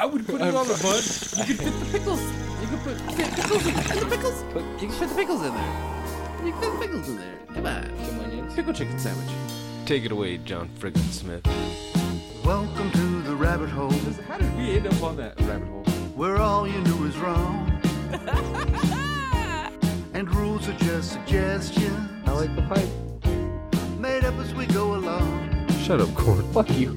I would put it on the bun. You could fit the pickles. You could put fit pickles in, in the pickles. Put, you can fit the pickles in there. You can fit the pickles in there. Come on. Some onions. Pickle chicken sandwich. Take it away, John Frickin Smith. Welcome to the rabbit hole, How did we end up on that rabbit hole? where all you knew is wrong. and rules are just suggestions, I like the pipe. made up as we go along. Shut up, Corn. Fuck you.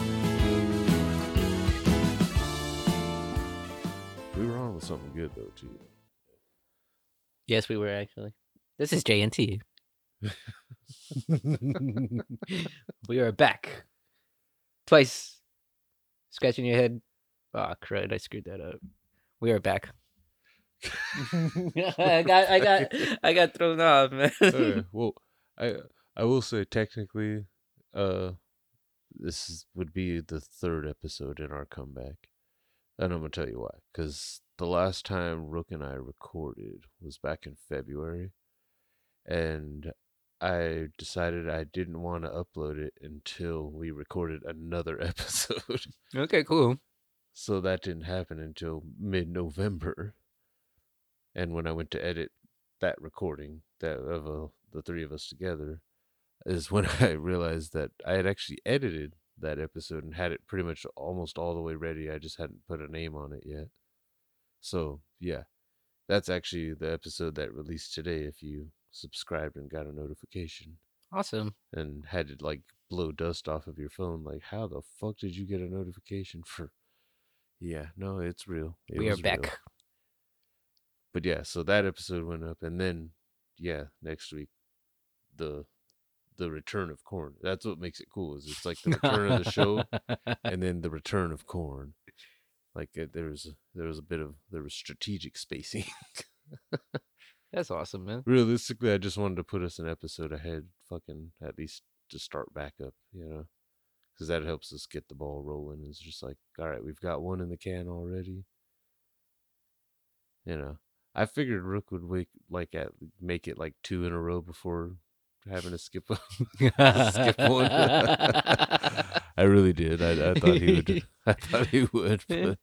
Something good though too. Yes, we were actually. This is JNT. we are back. Twice. Scratching your head. Ah, crud! I screwed that up. We are back. I got, I got, I got thrown off, man. Okay, well, I I will say technically, uh, this is, would be the third episode in our comeback, and I'm gonna tell you why. Because the last time Rook and I recorded was back in February, and I decided I didn't want to upload it until we recorded another episode. okay, cool. so that didn't happen until mid-November. And when I went to edit that recording that of uh, the three of us together, is when I realized that I had actually edited that episode and had it pretty much almost all the way ready. I just hadn't put a name on it yet. So yeah, that's actually the episode that released today. If you subscribed and got a notification Awesome. and had to like blow dust off of your phone, like how the fuck did you get a notification for? Yeah, no, it's real. It we are was real. back. But yeah, so that episode went up, and then yeah, next week the the return of corn. That's what makes it cool. Is it's like the return of the show, and then the return of corn. Like uh, there was there was a bit of there was strategic spacing. That's awesome, man. Realistically, I just wanted to put us an episode ahead, fucking at least to start back up, you know, because that helps us get the ball rolling. It's just like, all right, we've got one in the can already. You know, I figured Rook would wake like at make it like two in a row before having to skip a, skip one. I really did. I, I thought he would. I thought he would. But,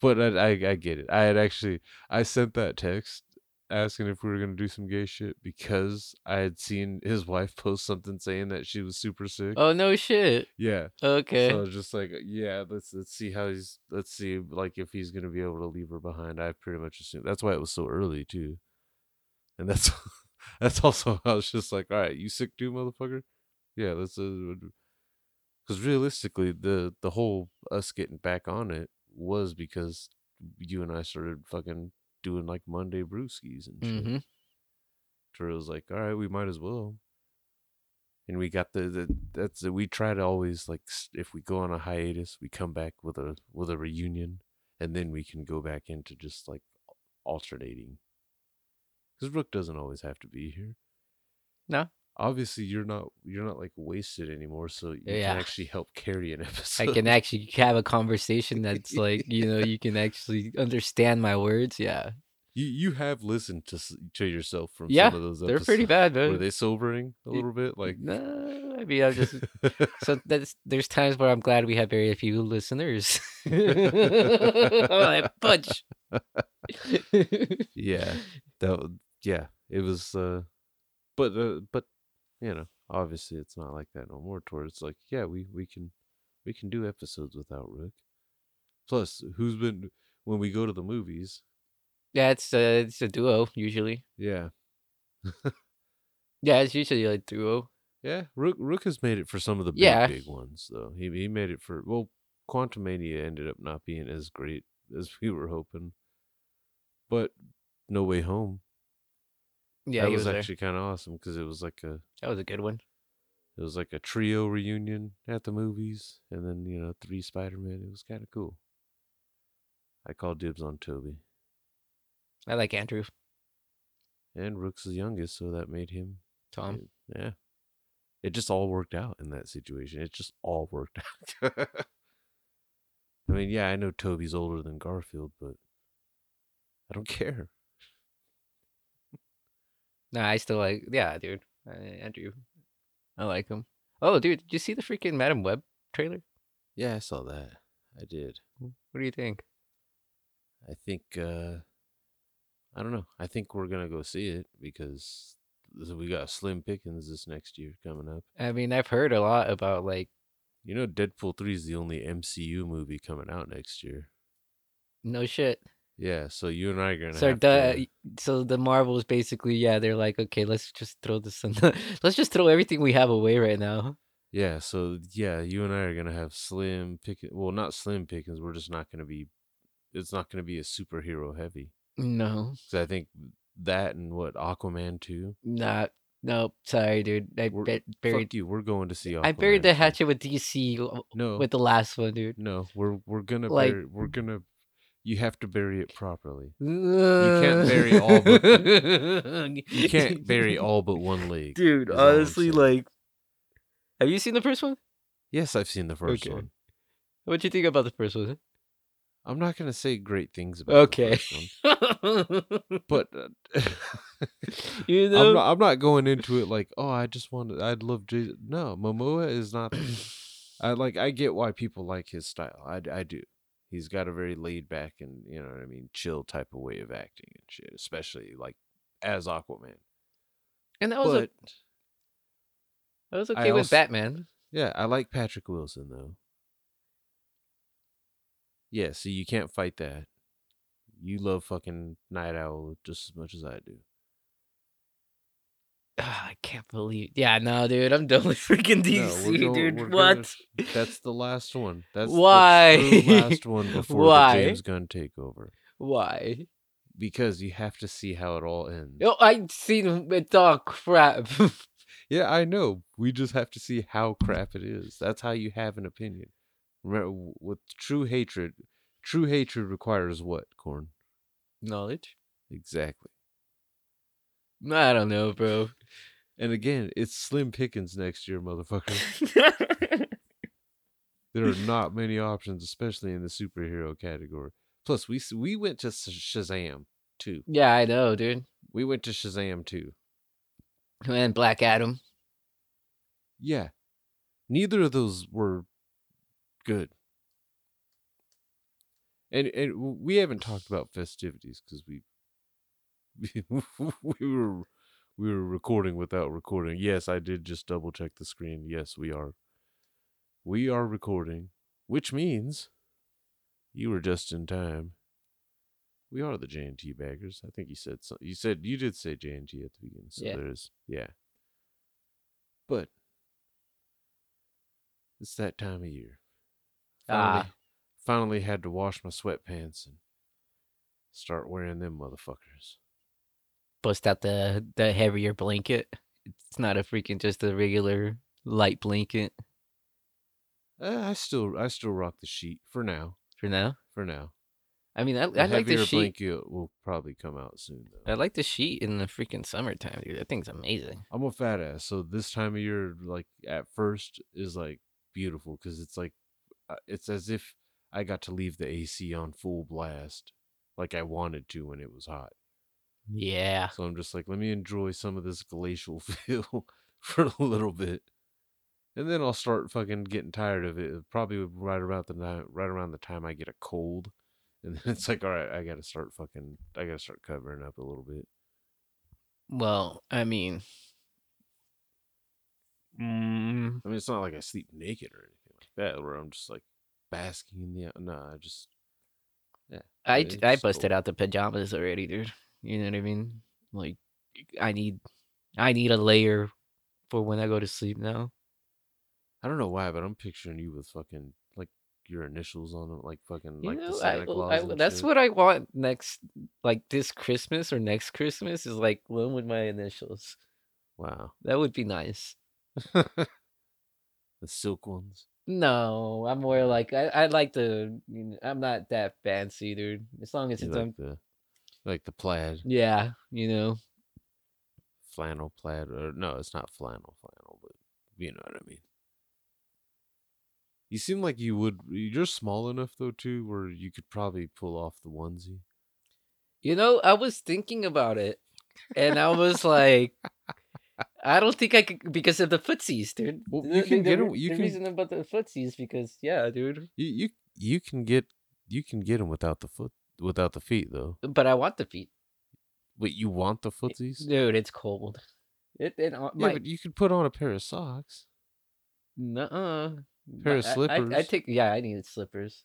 but I, I I get it. I had actually I sent that text asking if we were gonna do some gay shit because I had seen his wife post something saying that she was super sick. oh no shit. Yeah. Okay. So I was just like, yeah, let's let's see how he's let's see like if he's gonna be able to leave her behind. I pretty much assumed that's why it was so early too. And that's that's also I was just like, all right, you sick too, motherfucker? Yeah, let's because realistically, the the whole us getting back on it was because you and I started fucking doing like Monday brewskis and shit. hmm Where was like, all right, we might as well. And we got the, the that's the, we try to always like if we go on a hiatus, we come back with a with a reunion, and then we can go back into just like alternating. Because Rook doesn't always have to be here. No. Obviously, you're not you're not like wasted anymore, so you Yeah. can actually help carry an episode. I can actually have a conversation that's like, you know, you can actually understand my words. Yeah. You you have listened to to yourself from Yeah, some of those. They're pretty bad, man. Were they sobering a little bit? Like No, I mean, I'm just so that's there's times where I'm glad we have very few listeners. oh, punch. yeah that yeah it was uh but uh, but you know obviously it's not like that no more towards it's like yeah we we can we can do episodes without rick plus who's been when we go to the movies yeah, it's uh, it's a duo usually. yeah Yeah, it's usually like duo. Yeah, Rook Rook has made it for some of the big Yeah. big ones though. He he made it for well, Quantumania ended up not being as great as we were hoping, but No Way Home Yeah, that was, was, actually kind of awesome because it was like a That was a good one. it was like a trio reunion at the movies, and then you know three Spider Man. It was kind of cool. I called dibs on Tobey, I like Andrew and Rook's the youngest, so that made him Tom. Yeah. It just all worked out in that situation. It just all worked out. I mean, yeah, I know Tobey's older than Garfield, but I don't care. No, I still like. Yeah, dude. Uh, Andrew, I like him. Oh, dude, did you see the freaking Madame Web trailer? Yeah, I saw that. I did. What do you think? I think uh I don't know. I think we're gonna go see it because we got Slim Pickens this next year coming up. I mean, I've heard a lot about like You know, Deadpool three is the only MCU movie coming out next year. no shit. Yeah, so you and I are gonna So have the to, so the Marvels basically, yeah, they're like, okay, let's just throw this, in the, let's just throw everything we have away right now. Yeah, so yeah, you and I are gonna have Slim Pickens. Well, not Slim Pickens. We're just not gonna be. It's not gonna be a superhero heavy. No, Because I think that and what Aquaman two. not. Nope. Sorry, dude. I We're- buried. You. We're going to see. Aquaman I buried the 2. hatchet with DC No, with the last one, dude. no. We're we're gonna Like- bury, we're gonna. You have to bury it properly. You can't bury all but- You can't bury all but one leg. Dude, is all I'm honestly, saying. like, have you seen the first one? Yes, I've seen the first Okay. one. What do you think about the first one? I'm not gonna say great things about Okay. the first one, but uh, you know, I'm not. I'm not going into it like, oh, I just want. to I'd love Jason. No, Momoa is not. I like. I get why people like his style. I, I do. He's got a very laid back and you know what I mean, chill type of way of acting and shit. Especially like as Aquaman. and that was a, But that was I okay with also- Batman. yeah, I like Patrick Wilson though. Yeah, so you can't fight that. You love fucking Nite Owl just as much as I do. Ah, I can't believe. Yeah, no, dude, I'm done with freaking DC, we're going- dude. what? gonna- That's the last one. That's Why? the last one before Why? the James Gunn takeover. Why? Because you have to see how it all ends. Yo, I seen it. Oh crap! Yeah, I know. We just have to see how crap it is. That's how you have an opinion. Remember, with true hatred, true hatred requires what, Corn? Knowledge. Exactly. I don't know, bro. And again, it's Slim Pickens next year, motherfucker. there are not many options, especially in the superhero category. Plus, we we went to Shazam too. yeah, I know, dude. We went to Shazam too. And Black Adam. Yeah. Neither of those were good. And and we haven't talked about festivities because we we were we were recording without recording. Yes, I did just double check the screen. Yes, we are. We are recording, which means you were just in time. We are the J and T baggers. I think you said so. You said you did say J and T at the beginning. So Yeah. there's yeah. But it's that time of year. Finally, Ah. finally had to wash my sweatpants and start wearing them motherfuckers. Bust out the the heavier blanket. It's not a freaking just a regular light blanket Uh, I still I still rock the sheet for now. for now. For now, I mean, I, I like the sheet. blanket will probably come out soon though. I like the sheet in the freaking summertime, dude. That thing's amazing. I'm a fat ass, so this time of year, like at first, is like beautiful because it's like uh, it's as if I got to leave the AC on full blast, like I wanted to when it was hot. Yeah. So I'm just like, let me enjoy some of this glacial feel for a little bit, and then I'll start fucking getting tired of it. Probably right about the night, right around the time I get a cold, and then it's like, all right, I got to start fucking, I got to start covering up a little bit. Well, I mean, mm, I mean, it's not like I sleep naked or anything like that, where I'm just like basking in the. No, I just. Yeah. I it's I busted cold. out the pajamas already, dude. You know what I mean? Like, I need I need a layer for when I go to sleep now. I don't know why, but I'm picturing you with fucking like your initials on them, like fucking You like the know, I, Santa well, Claus. I- and that's shit. what I want next, like this Christmas or next Christmas is like one with my initials. Wow. That would be nice. the silk ones. No, I'm more like I, I like the. You know, I'm not that fancy, dude. As long as You it's like um, the like the plaid, yeah, you know. flannel plaid, or no, it's not flannel flannel, but you know what I mean. You seem like you would. You're small enough though too, where you could probably pull off the onesie. You know, I was thinking about it, and I was like, I don't think I could because of the footsies, dude. Well, you the- can the get you the can- reason about the footsies because yeah, dude. You you you can get you can get them without the foot without the feet though. But I want the feet, Wait, you want the footsies? dude. It's cold. It it uh, Yeah, but you could put on a pair of socks. nuh-uh. Pair of slippers. I- I, I take yeah. I needed slippers.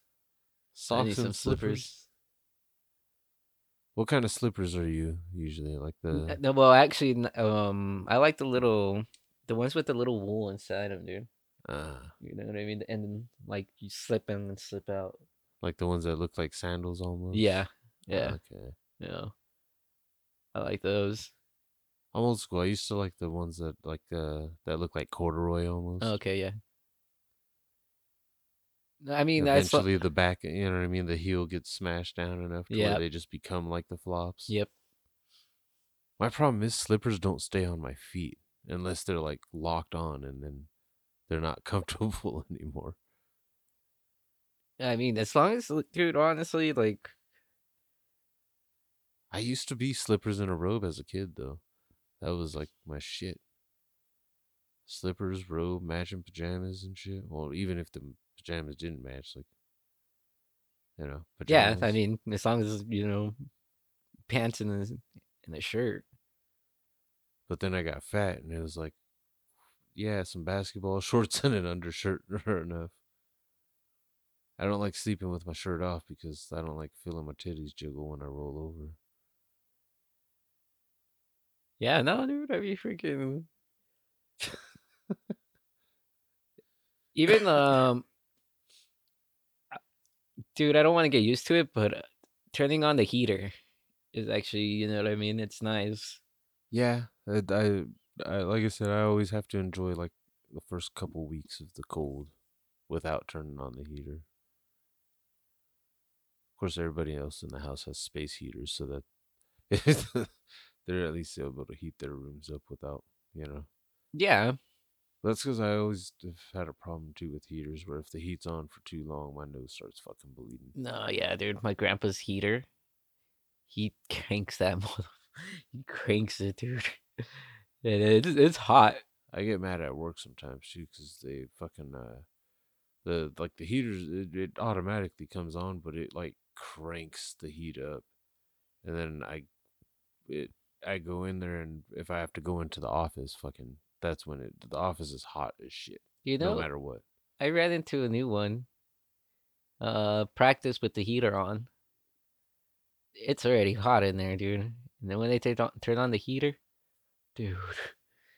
I need Socks and slippers. What kind of slippers are you usually? Like the No, well, actually, um, I like the little, the ones with the little wool inside them, dude. uh, You know what I mean? And then, like you slip in and slip out. Like the ones that look like sandals almost. Yeah, Ah, yeah, Okay. yeah. I like those. I'm old school. I used to like the ones that like uh that look like corduroy almost. Okay, yeah. No, I mean, that's Eventually, the back, you know what I mean. The heel gets smashed down enough to Yep. where they just become like the flops. yep. My problem is slippers don't stay on my feet unless they're like locked on, and then they're not comfortable anymore. I mean, as long as, dude, honestly, like, I used to be slippers in a robe as a kid, though. That was like my shit. Slippers, robe, matching pajamas and shit. Well, even if the pajamas didn't match, like, you know, yeah. I mean, as long as you know, pants and a and a shirt. But then I got fat, and it was like, yeah, some basketball shorts and an undershirt are enough. I don't like sleeping with my shirt off because I don't like feeling my titties jiggle when I roll over. Yeah, no, dude, I mean, freaking. Even um, dude, I don't want to get used to it, but uh, turning on the heater is actually, you know what I mean. It's nice. Yeah, I, I, I like I said, I always have to enjoy like the first couple weeks of the cold without turning on the heater. Of course, everybody else in the house has space heaters, so that they're at least able to heat their rooms up without, you know. Yeah, That's because I always have had a problem too with heaters, where if the heat's on for too long, my nose starts fucking bleeding. no, yeah, dude. My grandpa's heater, he cranks that mother. He cranks it, dude. And it's it's hot. I get mad at work sometimes too, because they fucking uh, the like the heaters it, it automatically comes on, but it like cranks the heat up, and then I it I go in there and if I have to go into the office, fucking that's when it the office is hot as shit, You know, no matter what. I ran into a new one. Uh, practice with the heater on. It's already hot in there, dude. And then when they take on, turn on the heater, dude,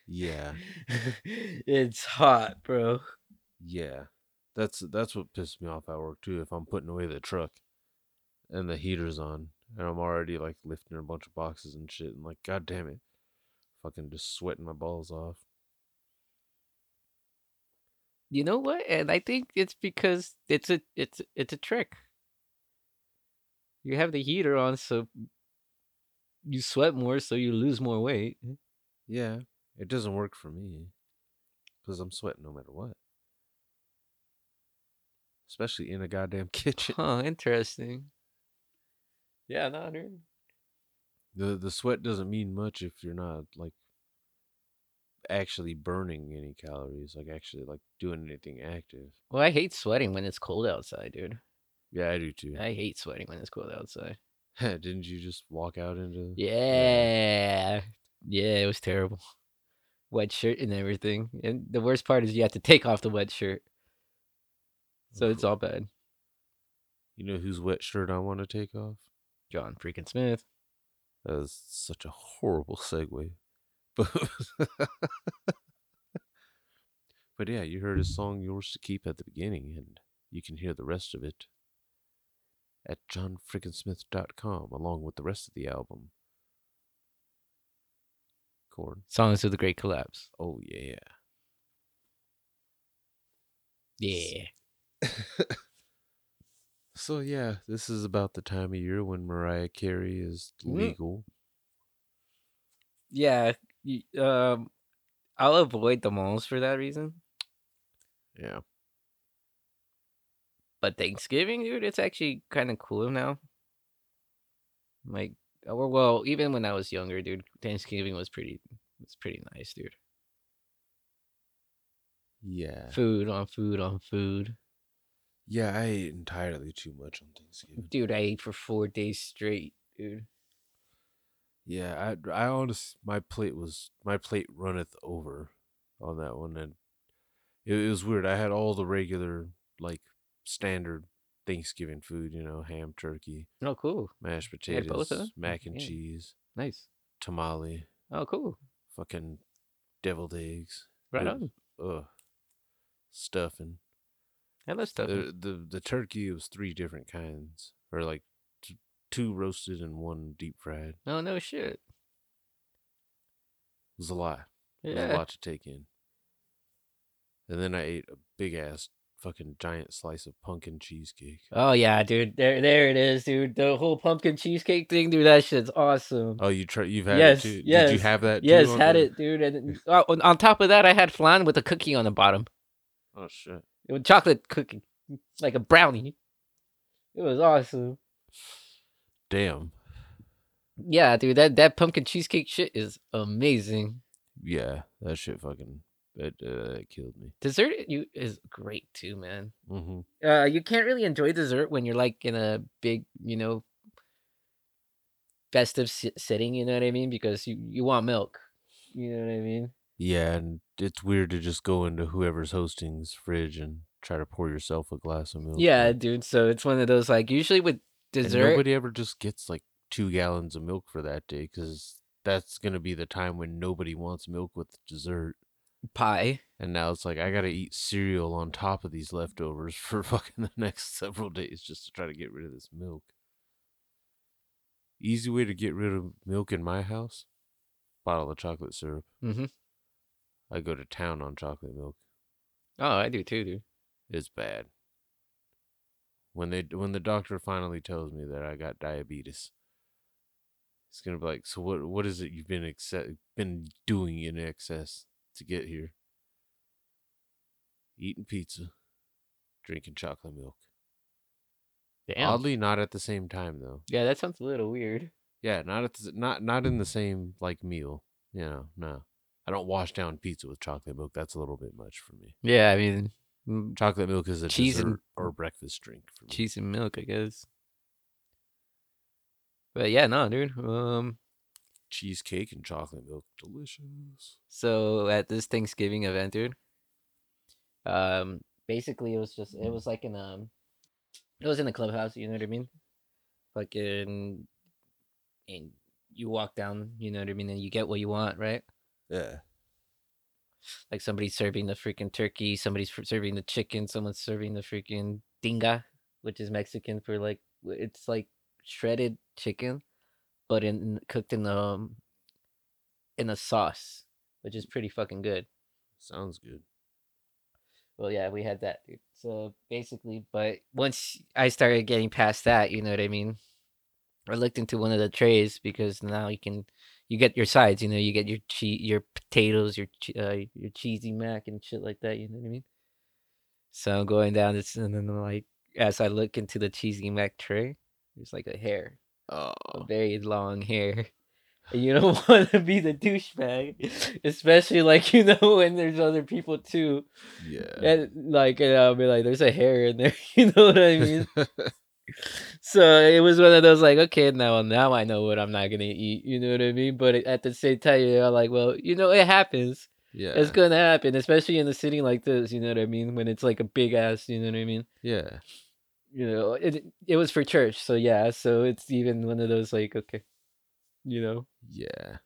Yeah, it's hot, bro. yeah, that's that's what pisses me off at work too. If I'm putting away the truck and the heater's on, and I'm already like lifting a bunch of boxes and shit, and like, god damn it, fucking just sweating my balls off. You know what? And I think it's because it's a it's it's a trick. You have the heater on, so you sweat more, so you lose more weight. Mm-hmm. Yeah, it doesn't work for me because I'm sweating no matter what, especially in a goddamn kitchen. Huh? Interesting. Yeah, no, dude. The the sweat doesn't mean much if you're not like actually burning any calories, like actually like doing anything active. Well, I hate sweating when it's cold outside, dude. Yeah, I do too. I hate sweating when it's cold outside. Didn't you just walk out into? Yeah. Yeah, it was terrible. Wet shirt and everything. And the worst part is you have to take off the wet shirt. So it's all bad. You know whose wet shirt I want to take off? John freaking Smith. That was such a horrible segue. But, but yeah, you heard his song "Yours to Keep" at the beginning, and you can hear the rest of it at johnfrickinsmith.com along with the rest of the album. Corn. Songs of the Great Collapse. Oh yeah. Yeah. So yeah, this is about the time of year when Mariah Carey is Mm. legal. Yeah. y- Um, I'll avoid the malls for that reason. Yeah. But Thanksgiving, dude, it's actually kind of cool now. Like, or well, even when I was younger, dude, Thanksgiving was pretty, was pretty nice, dude. Yeah. Food on food on food, Yeah, I ate entirely too much on Thanksgiving. dude. I ate for four days straight, dude. Yeah, I I honest my plate was my plate runneth over on that one and it, it was weird. I had all the regular like standard Thanksgiving food, you know, ham, turkey, Oh, cool, mashed potatoes, them? Oh, mac and Yeah. cheese, nice. tamale, Oh, cool. fucking deviled eggs. Right on. Ugh. Stuffing. I love stuff. The, the the turkey was three different kinds, or like t- two roasted and one deep fried. Oh no shit. It was a lot. It was a lot to take in. And then I ate a big ass fucking giant slice of pumpkin cheesecake. Oh yeah, dude. There, there it is, dude. The whole pumpkin cheesecake thing, dude. That shit's awesome. Oh, you try? You've had Yes, it too? Did you have that? yes, had the- it, dude. And then- oh, on top of that, I had flan with a cookie on the bottom. Oh shit! It was chocolate cookie, like a brownie. It was awesome. Damn. Yeah, dude. That that pumpkin cheesecake shit is amazing. Yeah, that shit fucking it, uh, it killed me. Dessert you is great too, man. Mm-hmm. Uh, you can't really enjoy dessert when you're like in a big, you know, festive s- setting. You know what I mean? Because you you want milk. You know what I mean? Yeah, and it's weird to just go into whoever's hosting's fridge and try to pour yourself a glass of milk. Yeah, but- dude. So it's one of those like usually with and dessert. nobody ever just gets like two gallons of milk for that day because that's gonna be the time when nobody wants milk with dessert. pie. And now it's like I gotta eat cereal on top of these leftovers for fucking the next several days just to try to get rid of this milk. Easy way to get rid of milk in my house: bottle of chocolate syrup. Mm-hmm. I go to town on chocolate milk. Oh, I do too, dude. It's bad. When they when the doctor finally tells me that I got diabetes, it's gonna be like, so what? What is it you've been exce- been doing in excess to get here? Eating pizza, drinking chocolate milk. Damn. Oddly, not at the same time though. Yeah, that sounds a little weird. Yeah, not at the, not not in the same like meal. You know, no. I don't wash down pizza with chocolate milk. That's a little bit much for me. Yeah, I mean, Chocolate milk is a Cheese dessert and- or breakfast drink cheese and milk, I guess. But yeah, no, dude. Um, cheesecake and chocolate milk, delicious. so at this Thanksgiving event, dude. Um, basically, it was just it was like in um, it was in the clubhouse. You know what I mean? Fucking, and you walk down. You know what I mean, and you get what you want, right? Yeah. Like somebody's serving the freaking turkey, somebody's serving the chicken, someone's serving the freaking tinga, which is Mexican for like it's like shredded chicken, but in cooked in the um in a sauce, which is pretty fucking good. Sounds good. Well, yeah, we had that, dude. So basically, but once I started getting past that, you know what I mean. I looked into one of the trays because now you can, you get your sides. You know, you get your che- your potatoes, your che- uh, your cheesy mac and shit like that. You know what I mean. So I'm going down this, and then like as I look into the cheesy mac tray, there's like a hair, Oh, a very long hair. And you don't want to be the douchebag, especially like you know when there's other people too. yeah. And like, and I'll be like, "There's a hair in there," you know what I mean? So it was one of those like, okay, now now I know what I'm not gonna eat, you know what I mean? But at the same time, you're like, well, you know, it happens. yeah. It's gonna happen, especially in a city like this. You know what I mean? When it's like a big ass, you know what I mean? yeah. You know, it it was for church, so yeah. So it's even one of those like, okay, you know. Yeah.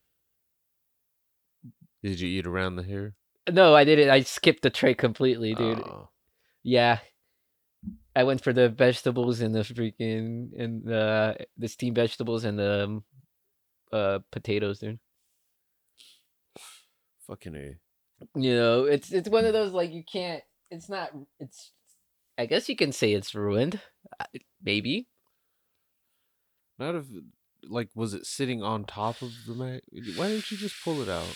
Did you eat around the hair? No, I didn't. I skipped the tray completely, dude. Oh, Yeah. I went for the vegetables and the freaking and the the steamed vegetables and the um, uh potatoes, dude. fucking a. You know, it's it's one of those like you can't. It's not. It's. I guess you can say it's ruined. uh, Maybe. Not if like was it sitting on top of the mac? Why didn't you just pull it out?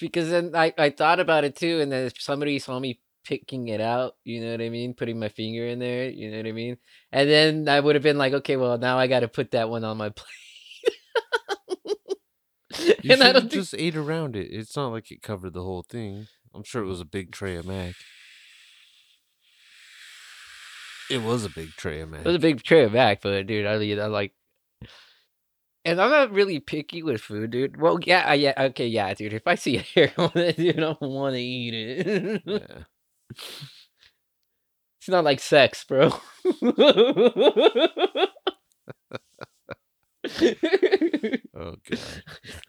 because then I, I thought about it too, and then somebody saw me picking it out, you know what I mean, putting my finger in there, you know what I mean, and then I would have been like, okay, well now I got to put that one on my plate. You and I don't have think, just ate around it. It's not like it covered the whole thing. I'm sure it was a big tray of mac. It was a big tray of mac. it was a big tray of mac, but dude, I, I like, and I'm not really picky with food, dude. Well, yeah, I- yeah, okay, yeah, dude. If I see a hair on it, dude, I don't want to eat it. yeah. It's not like sex, bro. Oh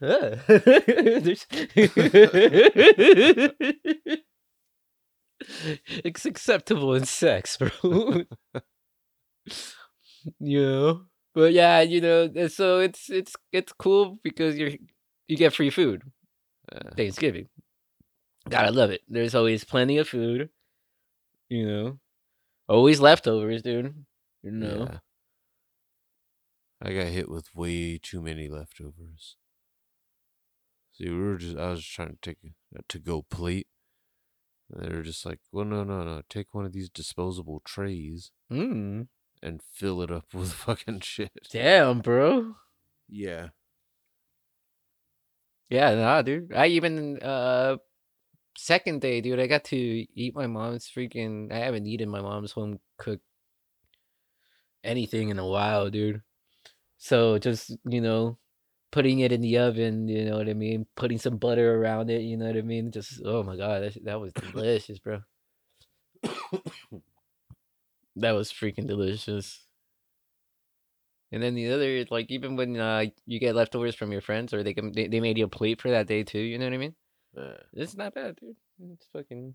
god. It's acceptable in sex, bro. yeah, but yeah, you know, so it's it's it's cool because you're you get free food. Yeah. Thanksgiving, gotta love it. There's always plenty of food. You know, always leftovers, dude. You know. Yeah. I got hit with way too many leftovers. See, we were just, I was just trying to take a to go plate. And they were just like, well, no, no, no. Take one of these disposable trays Mm. and fill it up with fucking shit. Damn, bro. Yeah. Yeah, nah, dude. I even uh second day, dude, I got to eat my mom's freaking I haven't eaten my mom's home cooked anything in a while, dude. So just, you know, putting it in the oven, you know what I mean? Putting some butter around it, you know what I mean? Just oh my god, that, that was delicious, bro. that was freaking delicious. And then the other, like, even when uh, you get leftovers from your friends, or they can they, they made you a plate for that day too. You know what I mean? Yeah. It's not bad, dude. It's fucking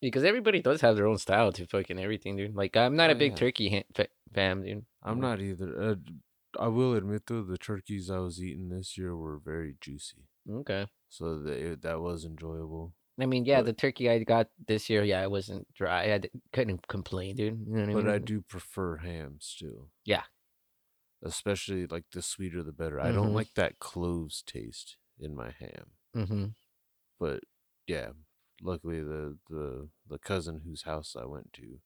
because everybody does have their own style to fucking everything, dude. Like, I'm not Oh, a big yeah. turkey ha- fa- fam, dude. I'm not either. Uh, I will admit though, the turkeys I was eating this year were very juicy, Okay. so that that was enjoyable. I mean, yeah, But- the turkey I got this year, yeah, it wasn't dry. I couldn't complain, dude. You know what I But mean? I do prefer ham still. Yeah. Especially like the sweeter the better. I don't Mhm. like that cloves taste in my ham. Mm-hmm. But yeah, luckily the the the cousin whose house I went to,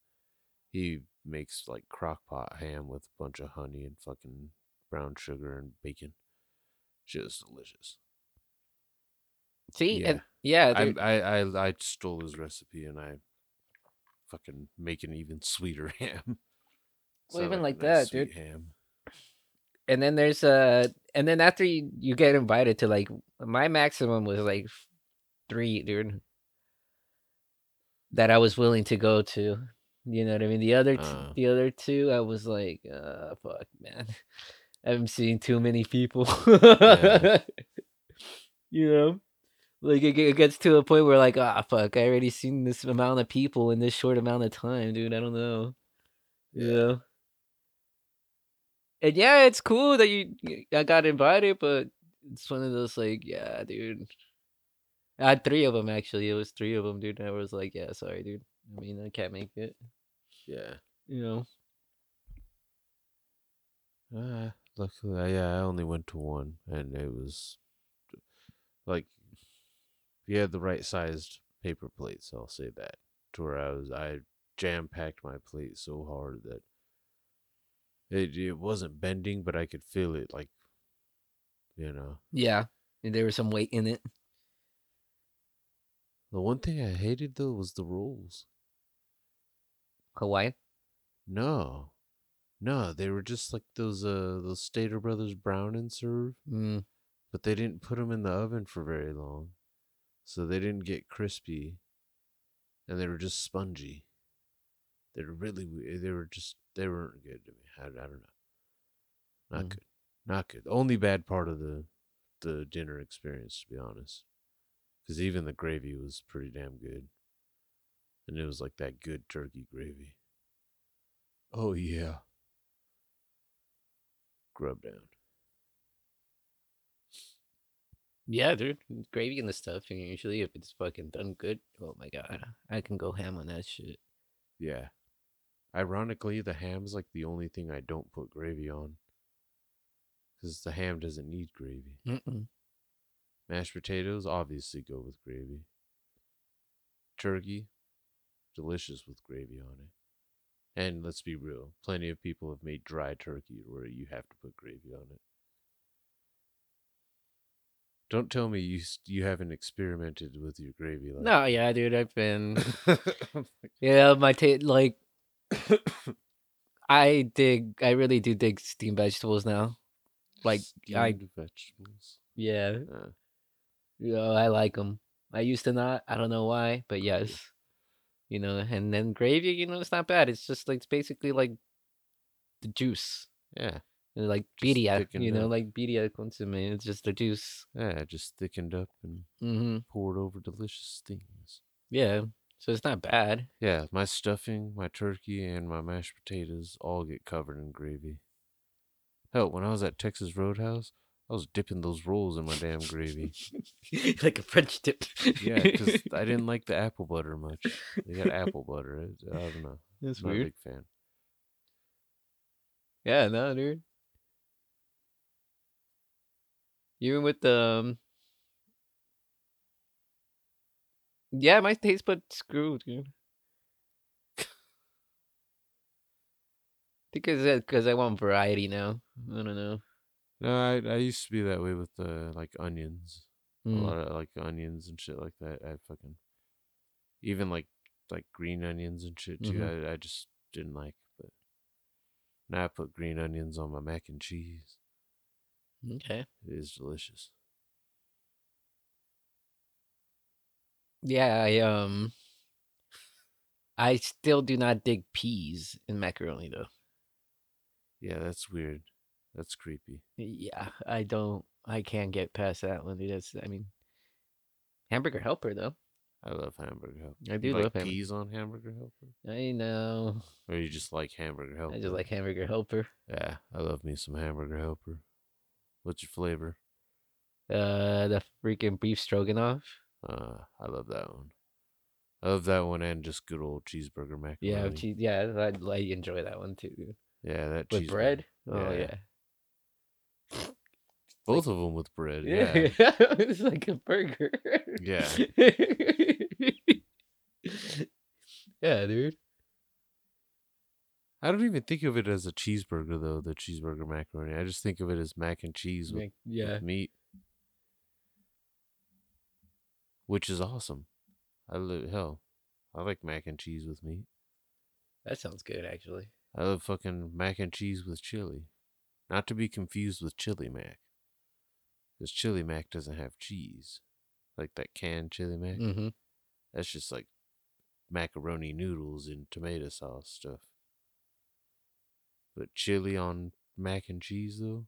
he makes like crock pot ham with a bunch of honey and fucking brown sugar and bacon. Just delicious. See, Yeah. and yeah, I, I I I stole his recipe and I fucking make an even sweeter ham. Well, So even like that, dude. Ham. And then there's uh, and then after you, you get invited to like my maximum was like three, dude. That I was willing to go to. You know what I mean? The other, t- Uh. the other two, I was like, uh, fuck, man. I'm seeing too many people. Yeah. you know, like it, it gets to a point where like, ah, fuck, I already seen this amount of people in this short amount of time, dude. I don't know. Yeah. And yeah, it's cool that you I got invited, but it's one of those like, yeah, dude. I had three of them actually. It was three of them, dude. And I was like, yeah, sorry, dude. I mean, I can't make it. Yeah. You know. Uh, luckily, I, yeah, I only went to one, and it was like you had the right sized paper plates. I'll say that. To where I was, I jam packed my plate so hard that it it wasn't bending, but I could feel it. Like, you know, Yeah. And there was some weight in it. the one thing I hated though was the rolls. Hawaiian. No, no, they were just like those uh those Stater Brothers brown and serve. Mm. but they didn't put them in the oven for very long, so they didn't get crispy, and they were just spongy. They were really they were just they weren't good to me. I, I don't know. Not Mm. good. Not good. The only bad part of the the dinner experience, to be honest. Because even the gravy was pretty damn good. And it was like that good turkey gravy. Oh, yeah. Grub down. Yeah, dude. Gravy and the stuff. And usually, if it's fucking done good, oh my god, I can go ham on that shit. Yeah. Ironically, the ham's like the only thing I don't put gravy on. Because the ham doesn't need gravy. Mm-mm. Mashed potatoes obviously go with gravy. Turkey, delicious with gravy on it. And let's be real, plenty of people have made dry turkey where you have to put gravy on it. Don't tell me you you haven't experimented with your gravy like No, yeah, dude. I've been. yeah, my taste like. I dig. I really do dig steamed vegetables now. Like I, Steamed vegetables. yeah, you know, I like them. I used to not. I don't know why, but yes, you know. And then gravy, you know, it's not bad. It's just like it's basically like the juice, yeah, and like birria, you know, up. like birria consomme. It's just the juice. yeah, just thickened up and Mm-hmm. poured over delicious things. Yeah, so it's not bad. Yeah, my stuffing, my turkey, and my mashed potatoes all get covered in gravy. Hell, when I was at Texas Roadhouse, I was dipping those rolls in my damn gravy. like a French dip. Yeah, because I didn't like the apple butter much. They got apple butter. I don't know. That's Not a weird. big fan. Yeah, no, dude. Even with the um, yeah, my taste buds screwed, dude. Because because I want variety now. I don't know. No, I I used to be that way with uh, like onions. A Mm. lot of like onions and shit like that. I fucking even like like green onions and shit too. Mhm. I I just didn't like. But now I put green onions on my mac and cheese. Okay. It is delicious. Yeah, I um, I still do not dig peas in macaroni though. Yeah, that's weird. That's creepy. Yeah, I don't. I can't get past that one. Dude. That's. I mean, hamburger helper though. I love hamburger helper. I You do like love ham- peas on hamburger helper, I know. or you just like hamburger helper? I just like hamburger helper. Yeah, I love me some hamburger helper. What's your flavor? Uh, the freaking beef stroganoff. Uh, I love that one. I love that one and just good old cheeseburger macaroni. Yeah, cheese. Yeah, I, I enjoy that one too. Yeah, that With bread. Oh Yeah. yeah. Both of them with bread. Yeah. Yeah, it's like a burger. Yeah. yeah, dude. I don't even think of it as a cheeseburger though. The cheeseburger macaroni. I just think of it as mac and cheese with, yeah. with meat, which is awesome. I love hell. I like mac and cheese with meat. That sounds good, actually. I love fucking mac and cheese with chili. Not to be confused with chili mac. Because chili mac doesn't have cheese. Like that canned chili mac. Mm-hmm. That's just like macaroni noodles and tomato sauce stuff. But chili on mac and cheese though?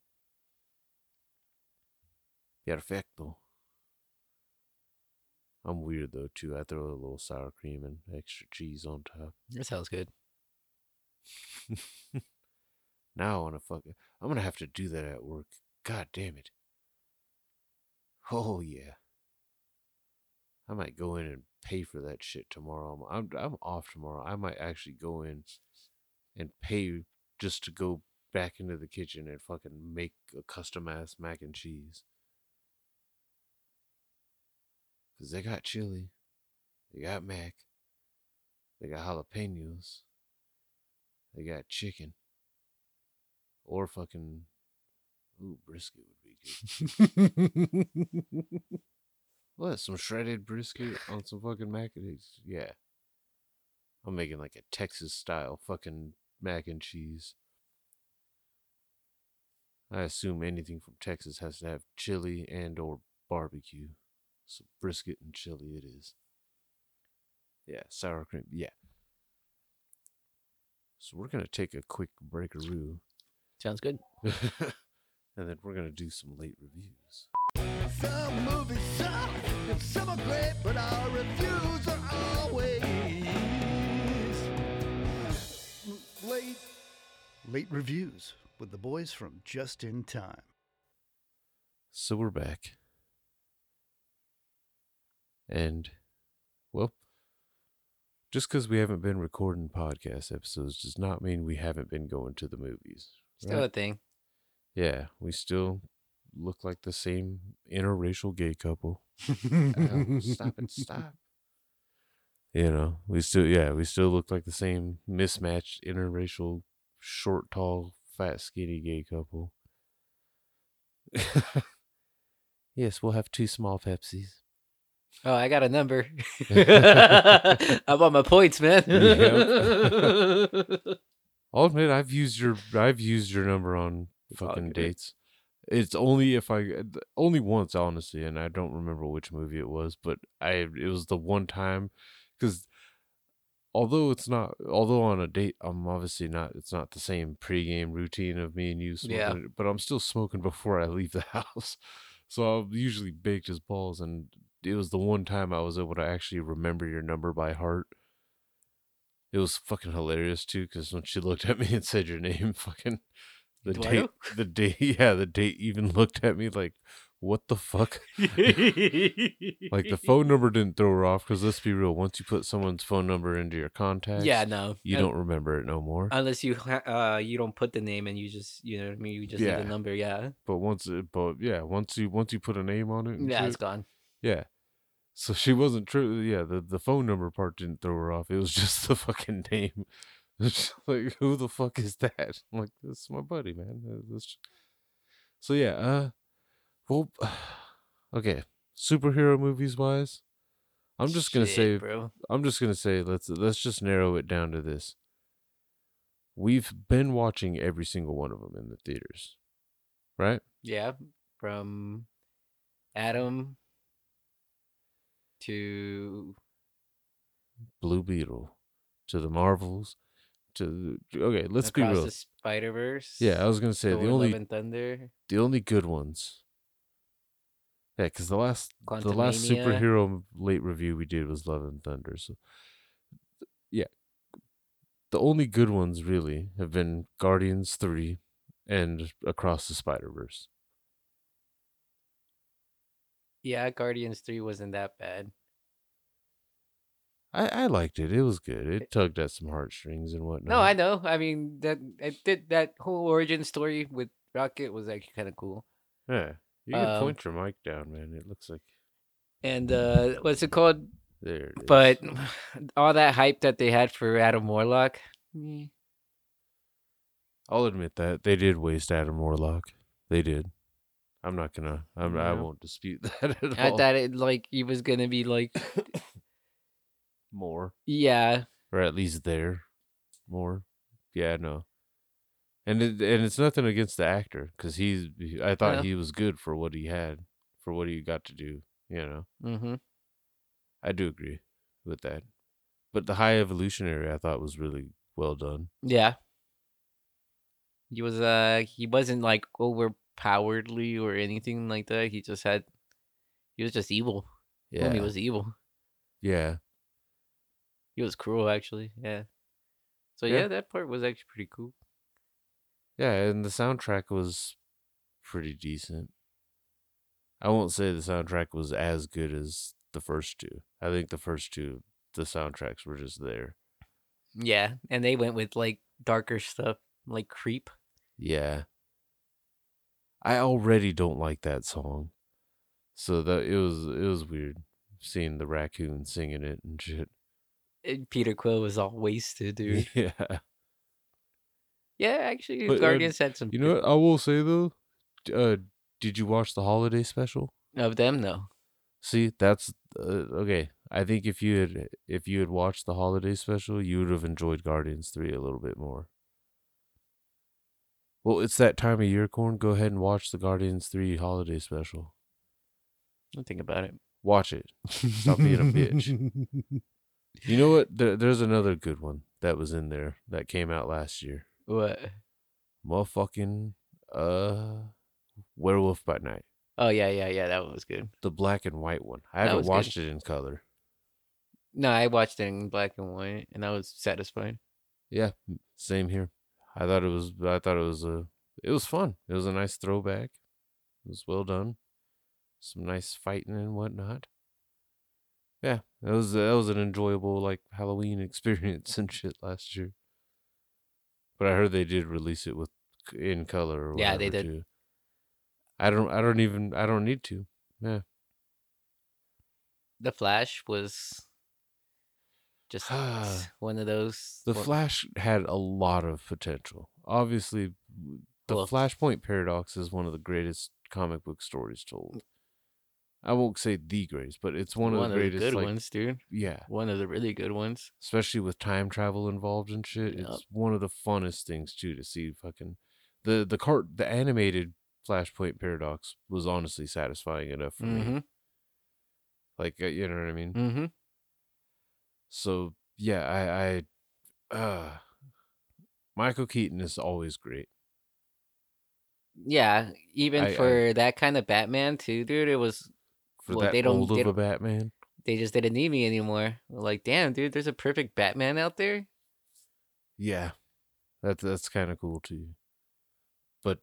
Perfecto. I'm weird though too. I throw a little sour cream and extra cheese on top. That sounds good. Now I want to fuck it. I'm gonna have to do that at work. God damn it. Oh yeah. I might go in and pay for that shit tomorrow. I'm I'm, I'm off tomorrow. I might actually go in and pay just to go back into the kitchen and fucking make a custom ass mac and cheese. Cause they got chili, they got mac, they got jalapenos, they got chicken. Or fucking ooh, brisket would be good. what? Some shredded brisket on some fucking mac and cheese? Yeah. I'm making like a Texas style fucking mac and cheese. I assume anything from Texas has to have chili and or barbecue. So brisket and chili it is. Yeah, sour cream. Yeah. So we're gonna take a quick breakaroo. Sounds good. and then we're gonna do some late reviews. Some movies suck and some are great, but our reviews are always late. Late reviews with the boys from Just in Time. So we're back. And, well, just because we haven't been recording podcast episodes does not mean we haven't been going to the movies. Still right? a thing. Yeah, we still look like the same interracial gay couple. Ow, stop it, stop. You know, we still, yeah, we still look like the same mismatched interracial, short, tall, fat, skinny gay couple. yes, we'll have two small Pepsis. Oh, I got a number. I'm on my points, man. I'll oh, admit I've used your I've used your number on fucking good. dates. It's only if I only once honestly, and I don't remember which movie it was, but I it was the one time because although it's not although on a date I'm obviously not it's not the same pregame routine of me and you smoking, Yeah. but I'm still smoking before I leave the house, so I'm usually baked as balls, and it was the one time I was able to actually remember your number by heart. It was fucking hilarious too, because when she looked at me and said your name, fucking the date, the date, yeah, the date even looked at me like, "What the fuck?" Like the phone number didn't throw her off, because let's be real, once you put someone's phone number into your contacts, yeah, no. you don't remember it no more. unless you uh you don't put the name and you just you know what I mean you just Yeah. the number. Yeah, but once, it, but yeah, once you once you put a name on it, yeah, it's gone. Yeah. So she wasn't true. Yeah, the, the phone number part didn't throw her off. It was just the fucking name. Like, who the fuck is that? I'm like, this is my buddy, man. Uh, this- So yeah, uh, well, okay. Superhero movies wise, I'm just gonna say, bro. I'm just gonna say, let's let's just narrow it down to this. We've been watching every single one of them in the theaters, right? Yeah, from Adam to Blue Beetle, to the Marvels, to okay. Let's be Across real. the Spider Verse. Yeah, I was gonna say the only and Thunder. the only good ones. Yeah, because the last the last superhero late review we did was Love and Thunder. So, yeah, the only good ones really have been Guardians three and Across the Spider Verse. Yeah, Guardians Three wasn't that bad. I I liked it. It was good. It tugged at some heartstrings and whatnot. No, I know. I mean that I did that whole origin story with Rocket was actually kind of cool. yeah. You can Um, point your mic down, man. It looks like And uh what's it called? there. It is. But all that hype that they had for Adam Warlock. I'll admit that they did waste Adam Warlock. They did. I'm not gonna. I'm, I won't dispute that at I all. thought it like he was gonna be like More, yeah. or at least there, more. Yeah, no. And it, and it's nothing against the actor because he's. he- I thought Yeah. he was good for what he had, for what he got to do. You know, Mm-hmm. I do agree with that. But the high evolutionary, I thought was really well done. Yeah. He was uh he wasn't like overpoweredly or anything like that. He just had he was just evil. Yeah, He was evil. yeah. He was cruel actually. Yeah. So Yeah. yeah, that part was actually pretty cool. Yeah, and the soundtrack was pretty decent. I won't say the soundtrack was as good as the first two. I think the first two, the soundtracks were just there. Yeah, and they went with like darker stuff, like Creep. Yeah. I already don't like that song. So that it was it was weird seeing the raccoon singing it and shit. And Peter Quill was all wasted, dude. Yeah. yeah, actually, But, uh, Guardians had some. You know what I will say though? Uh did you watch the holiday special? of them? No. See, that's uh, okay. I think if you had if you had watched the holiday special, you would have enjoyed Guardians 3 a little bit more. Well, it's that time of year, Corn. Go ahead and watch the Guardians 3 holiday special. Don't think about it. Watch it. Stop being a bitch. You know what? There, there's another good one that was in there that came out last year. What? Motherfucking uh Werewolf by Night. Oh yeah, yeah, yeah. That one was good. The black and white one. I That haven't was good. watched it in color. No, I watched it in black and white, and I was satisfied. Yeah, same here. I thought it was. I thought it was a. It was fun. It was a nice throwback. It was well done. Some nice fighting and whatnot. Yeah, it was. That was an enjoyable like Halloween experience and shit last year. But I heard they did release it with in color. Or Yeah, they did. Too. I don't. I don't even. I don't need to. Yeah. The Flash was just one of those. The well, Flash had a lot of potential. Obviously, the Well- Flashpoint paradox is one of the greatest comic book stories told. I won't say the greatest, but it's one, one, of the of the greatest. good like, ones, dude. Yeah, One of the really good ones. especially with time travel involved and shit. Yup. It's one of the funnest things too to see. Fucking the the cart the animated Flashpoint paradox was honestly satisfying enough for me. Mm-hmm. Like uh, you know what I mean. Mm-hmm. So yeah, I I uh Michael Keaton is always great. Yeah, even I- I- for that kind of Batman too, dude. It was For Well, that they don't old of a Batman. they just didn't need me anymore. Like, damn, dude, there's a perfect Batman out there. Yeah. That's that's kind of cool too. But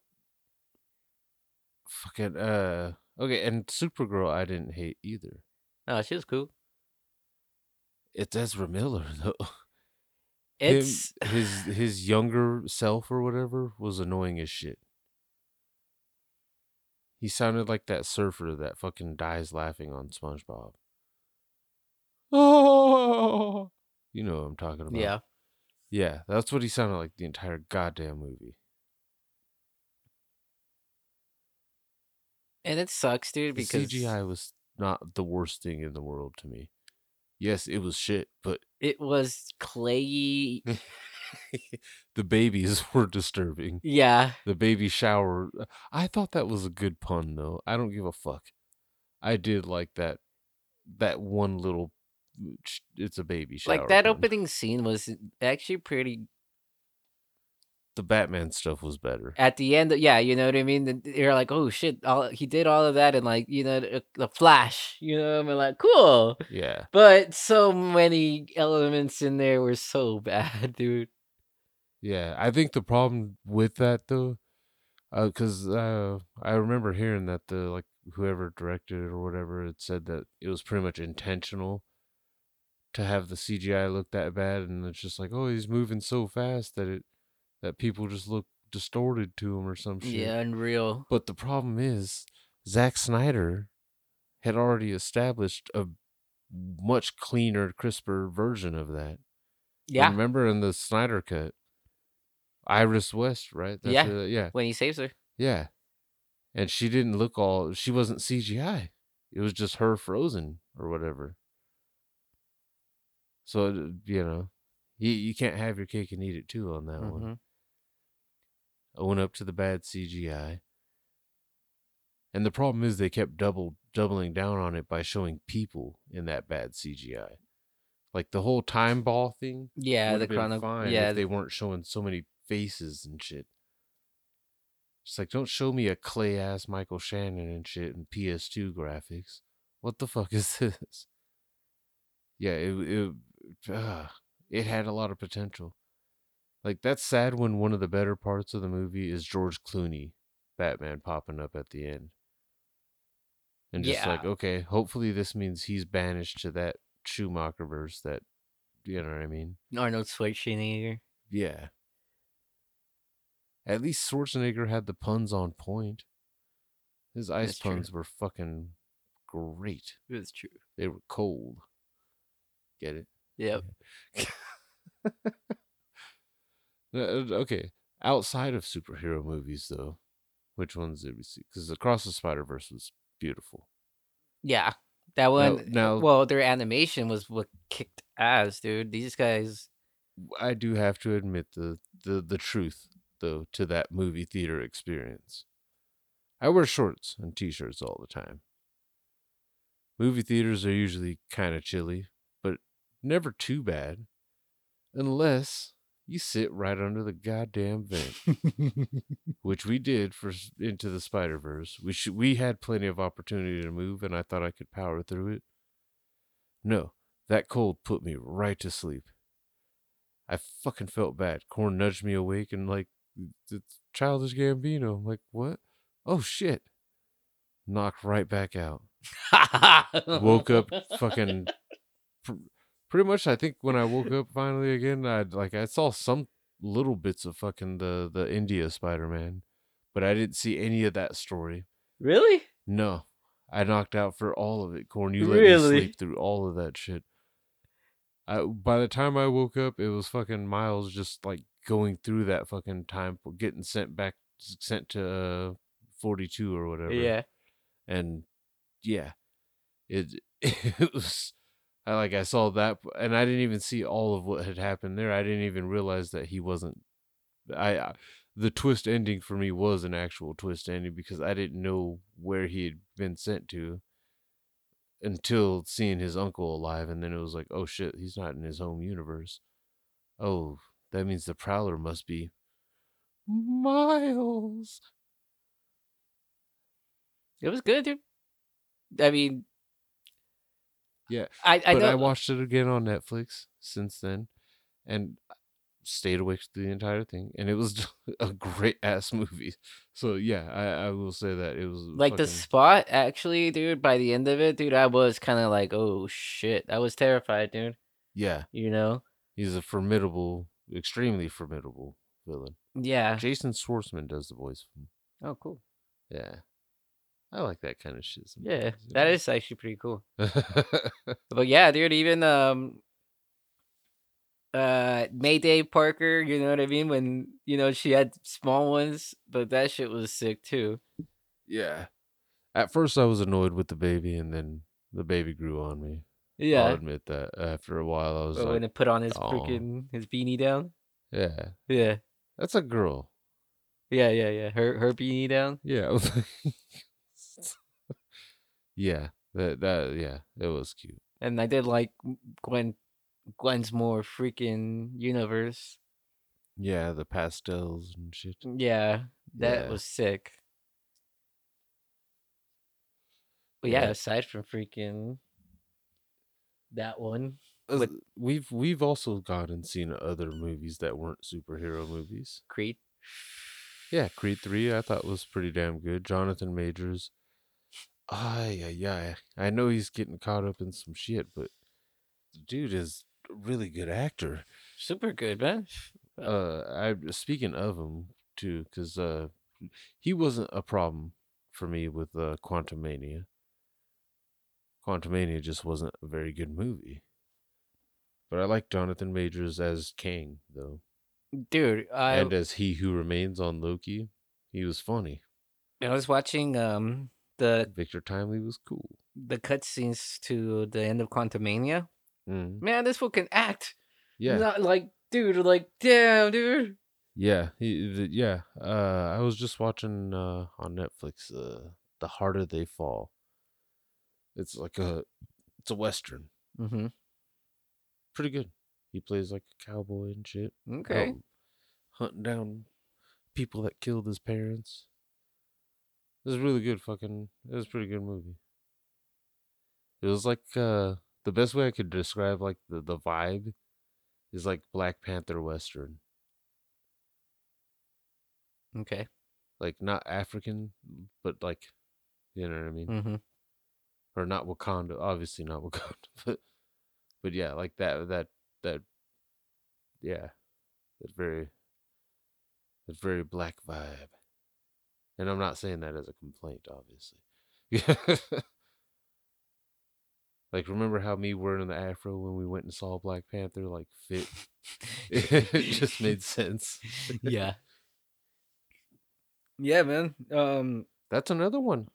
fucking uh okay, and Supergirl I didn't hate either. Oh, she was cool. It's Ezra Miller though. It's Him, his his younger self or whatever was annoying as shit. He sounded like that surfer that fucking dies laughing on SpongeBob. Oh, you know what I'm talking about. yeah. Yeah, that's what he sounded like the entire goddamn movie. And it sucks, dude, The because CGI was not the worst thing in the world to me. Yes, it was shit, but it was clayey. the babies were disturbing. Yeah. The baby shower. Uh, I thought that was a good pun though. I don't give a fuck. I did like that that one little it's a baby shower. like that pun. opening scene was actually pretty The Batman stuff was better. at the end yeah you know what i mean you're like oh shit all, he did all of that and like you know the, the flash you know i'm like cool Yeah. but so many elements in there were so bad dude Yeah, I think the problem with that though, because uh, I remember hearing that the like whoever directed it or whatever had said that it was pretty much intentional to have the CGI look that bad, and it's just like, oh, he's moving so fast that it that people just look distorted to him or some shit. yeah unreal But the problem is, Zack Snyder had already established a much cleaner, crisper version of that. yeah Remember in the Snyder cut, Iris West, right? Yeah. her- yeah, when he saves her yeah. And she didn't look all. She wasn't CGI. It was just her frozen or whatever. So uh, you know, you you can't have your cake and eat it too on that one. Mm-hmm. Own up to the bad CGI. And the problem is they kept double doubling down on it by showing people in that bad CGI. Like the whole time ball thing. yeah the chrono fine yeah if they weren't showing so many faces and shit. It's like don't show me a clay ass Michael Shannon and shit and PS2 graphics. What the fuck is this? Yeah, it it uh, it had a lot of potential. Like that's sad when one of the better parts of the movie is George Clooney, Batman popping up at the end. And just like, okay, hopefully this means he's banished to that Schumacherverse that you know what I mean? arnold schwarzenegger Yeah. At least Schwarzenegger had the puns on point. His ice That's true. puns were fucking great. it's true They were cold. Get it? yep Uh, uh, okay. Outside of superhero movies, though, which ones did we see? Because Across the Spider Verse was beautiful. yeah that one eh, now- well their animation was what kicked ass dude these guys I do have to admit the the the truth though to that movie theater experience. I wear shorts and t-shirts all the time. Movie theaters are usually kind of chilly, but never too bad unless you sit right under the goddamn vent, which we did for into the Spider Verse. We should we had plenty of opportunity to move, and I thought I could power through it. No, that cold put me right to sleep. I fucking felt bad. Corn nudged me awake and like, it's childish Gambino. I'm like, what? Oh shit! Knocked right back out. Woke up fucking pretty much I think when I woke up finally again, I like I saw some little bits of fucking the the India Spider-Man, but I didn't see any of that story. Really? No. I knocked out for all of it, Corn. You let Really? me sleep through all of that shit. I by the time I woke up, it was fucking Miles just like going through that fucking time, getting sent back, sent to uh, forty two or whatever Yeah. and yeah it it was i like i saw that and i didn't even see all of what had happened there i didn't even realize that he wasn't i I- the twist ending for me was an actual twist ending because i didn't know where he had been sent to until seeing his uncle alive and then it was like oh shit he's not in his home universe oh that means the prowler must be miles It was good, dude. I mean, Yeah, I I but. I watched it again on Netflix since then, and stayed awake through the entire thing, and it was a great ass movie. So yeah, I, I will say that it was like the spot actually dude by the end of it dude i was kind of like oh shit i was terrified dude yeah, you know he's a formidable, extremely formidable villain. yeah Jason Schwartzman does the voice. Oh cool Yeah, I like that kind of shit. yeah sometimes, you that know? is actually pretty cool but yeah dude even um uh mayday parker you know what i mean when you know she had small ones but that shit was sick too yeah. At first, I was annoyed with the baby, and then the baby grew on me. Yeah. I'll yeah admit that. After a while, I was but when like, it put on his "Aw." freaking his beanie down yeah, yeah that's a girl. yeah yeah yeah her her beanie down Yeah. I was like- yeah. That that yeah, it was cute. and I did like Gwen Gwen's more freaking universe. Yeah, the pastels and shit. Yeah, that Yeah. was sick. But yeah, Yeah. aside from freaking that one, With- we've we've also gone and seen other movies that weren't superhero movies. Creed. Yeah, Creed three I thought was pretty damn good. Jonathan Majors. Ay yeah, yeah. I know he's getting caught up in some shit, but the dude is a really good actor. Super good, man. uh i speaking of him too because uh he wasn't a problem for me with uh Quantumania quantum mania just wasn't a very good movie but i like jonathan majors as Kang though Dude, I and as he who remains on loki he was funny I was watching um the victor timely was cool the cutscenes to the end of Quantumania. mm. Man, this fool can act. yeah Not like, dude, like, damn, dude. yeah he, the, yeah uh i was just watching uh on netflix uh the harder they fall it's like a it's a western Mm-hmm. pretty good. He plays like a cowboy and shit. Okay. out hunting down people that killed his parents. It was really good fucking it was a pretty good movie. It was like uh the best way I could describe like the, the vibe is like Black Panther Western. Okay. Like not African, but like you know what I mean? Mm-hmm. Or not Wakanda, obviously not Wakanda, but but yeah, like that that that yeah. That very that very black vibe. And I'm not saying that as a complaint, obviously. like remember how me wearing the afro when we went and saw Black Panther like fit? it just made sense. yeah. Yeah, man. Um, That's another one.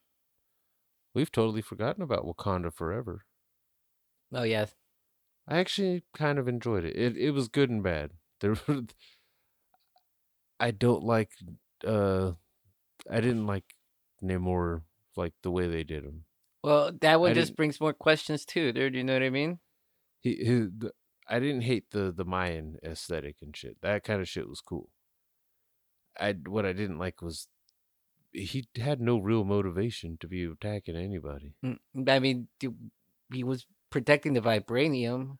We've totally forgotten about Wakanda Forever. oh yeah. I actually kind of enjoyed it. It it was good and bad. There were, I don't like uh I didn't like Namor like the way they did him. Well, that one I just didn't- brings more questions too, dude. You know what I mean? He, he the, I didn't hate the the Mayan aesthetic and shit. That kind of shit was cool. I what I didn't like was he had no real motivation to be attacking anybody. Mm, I mean, he was protecting the vibranium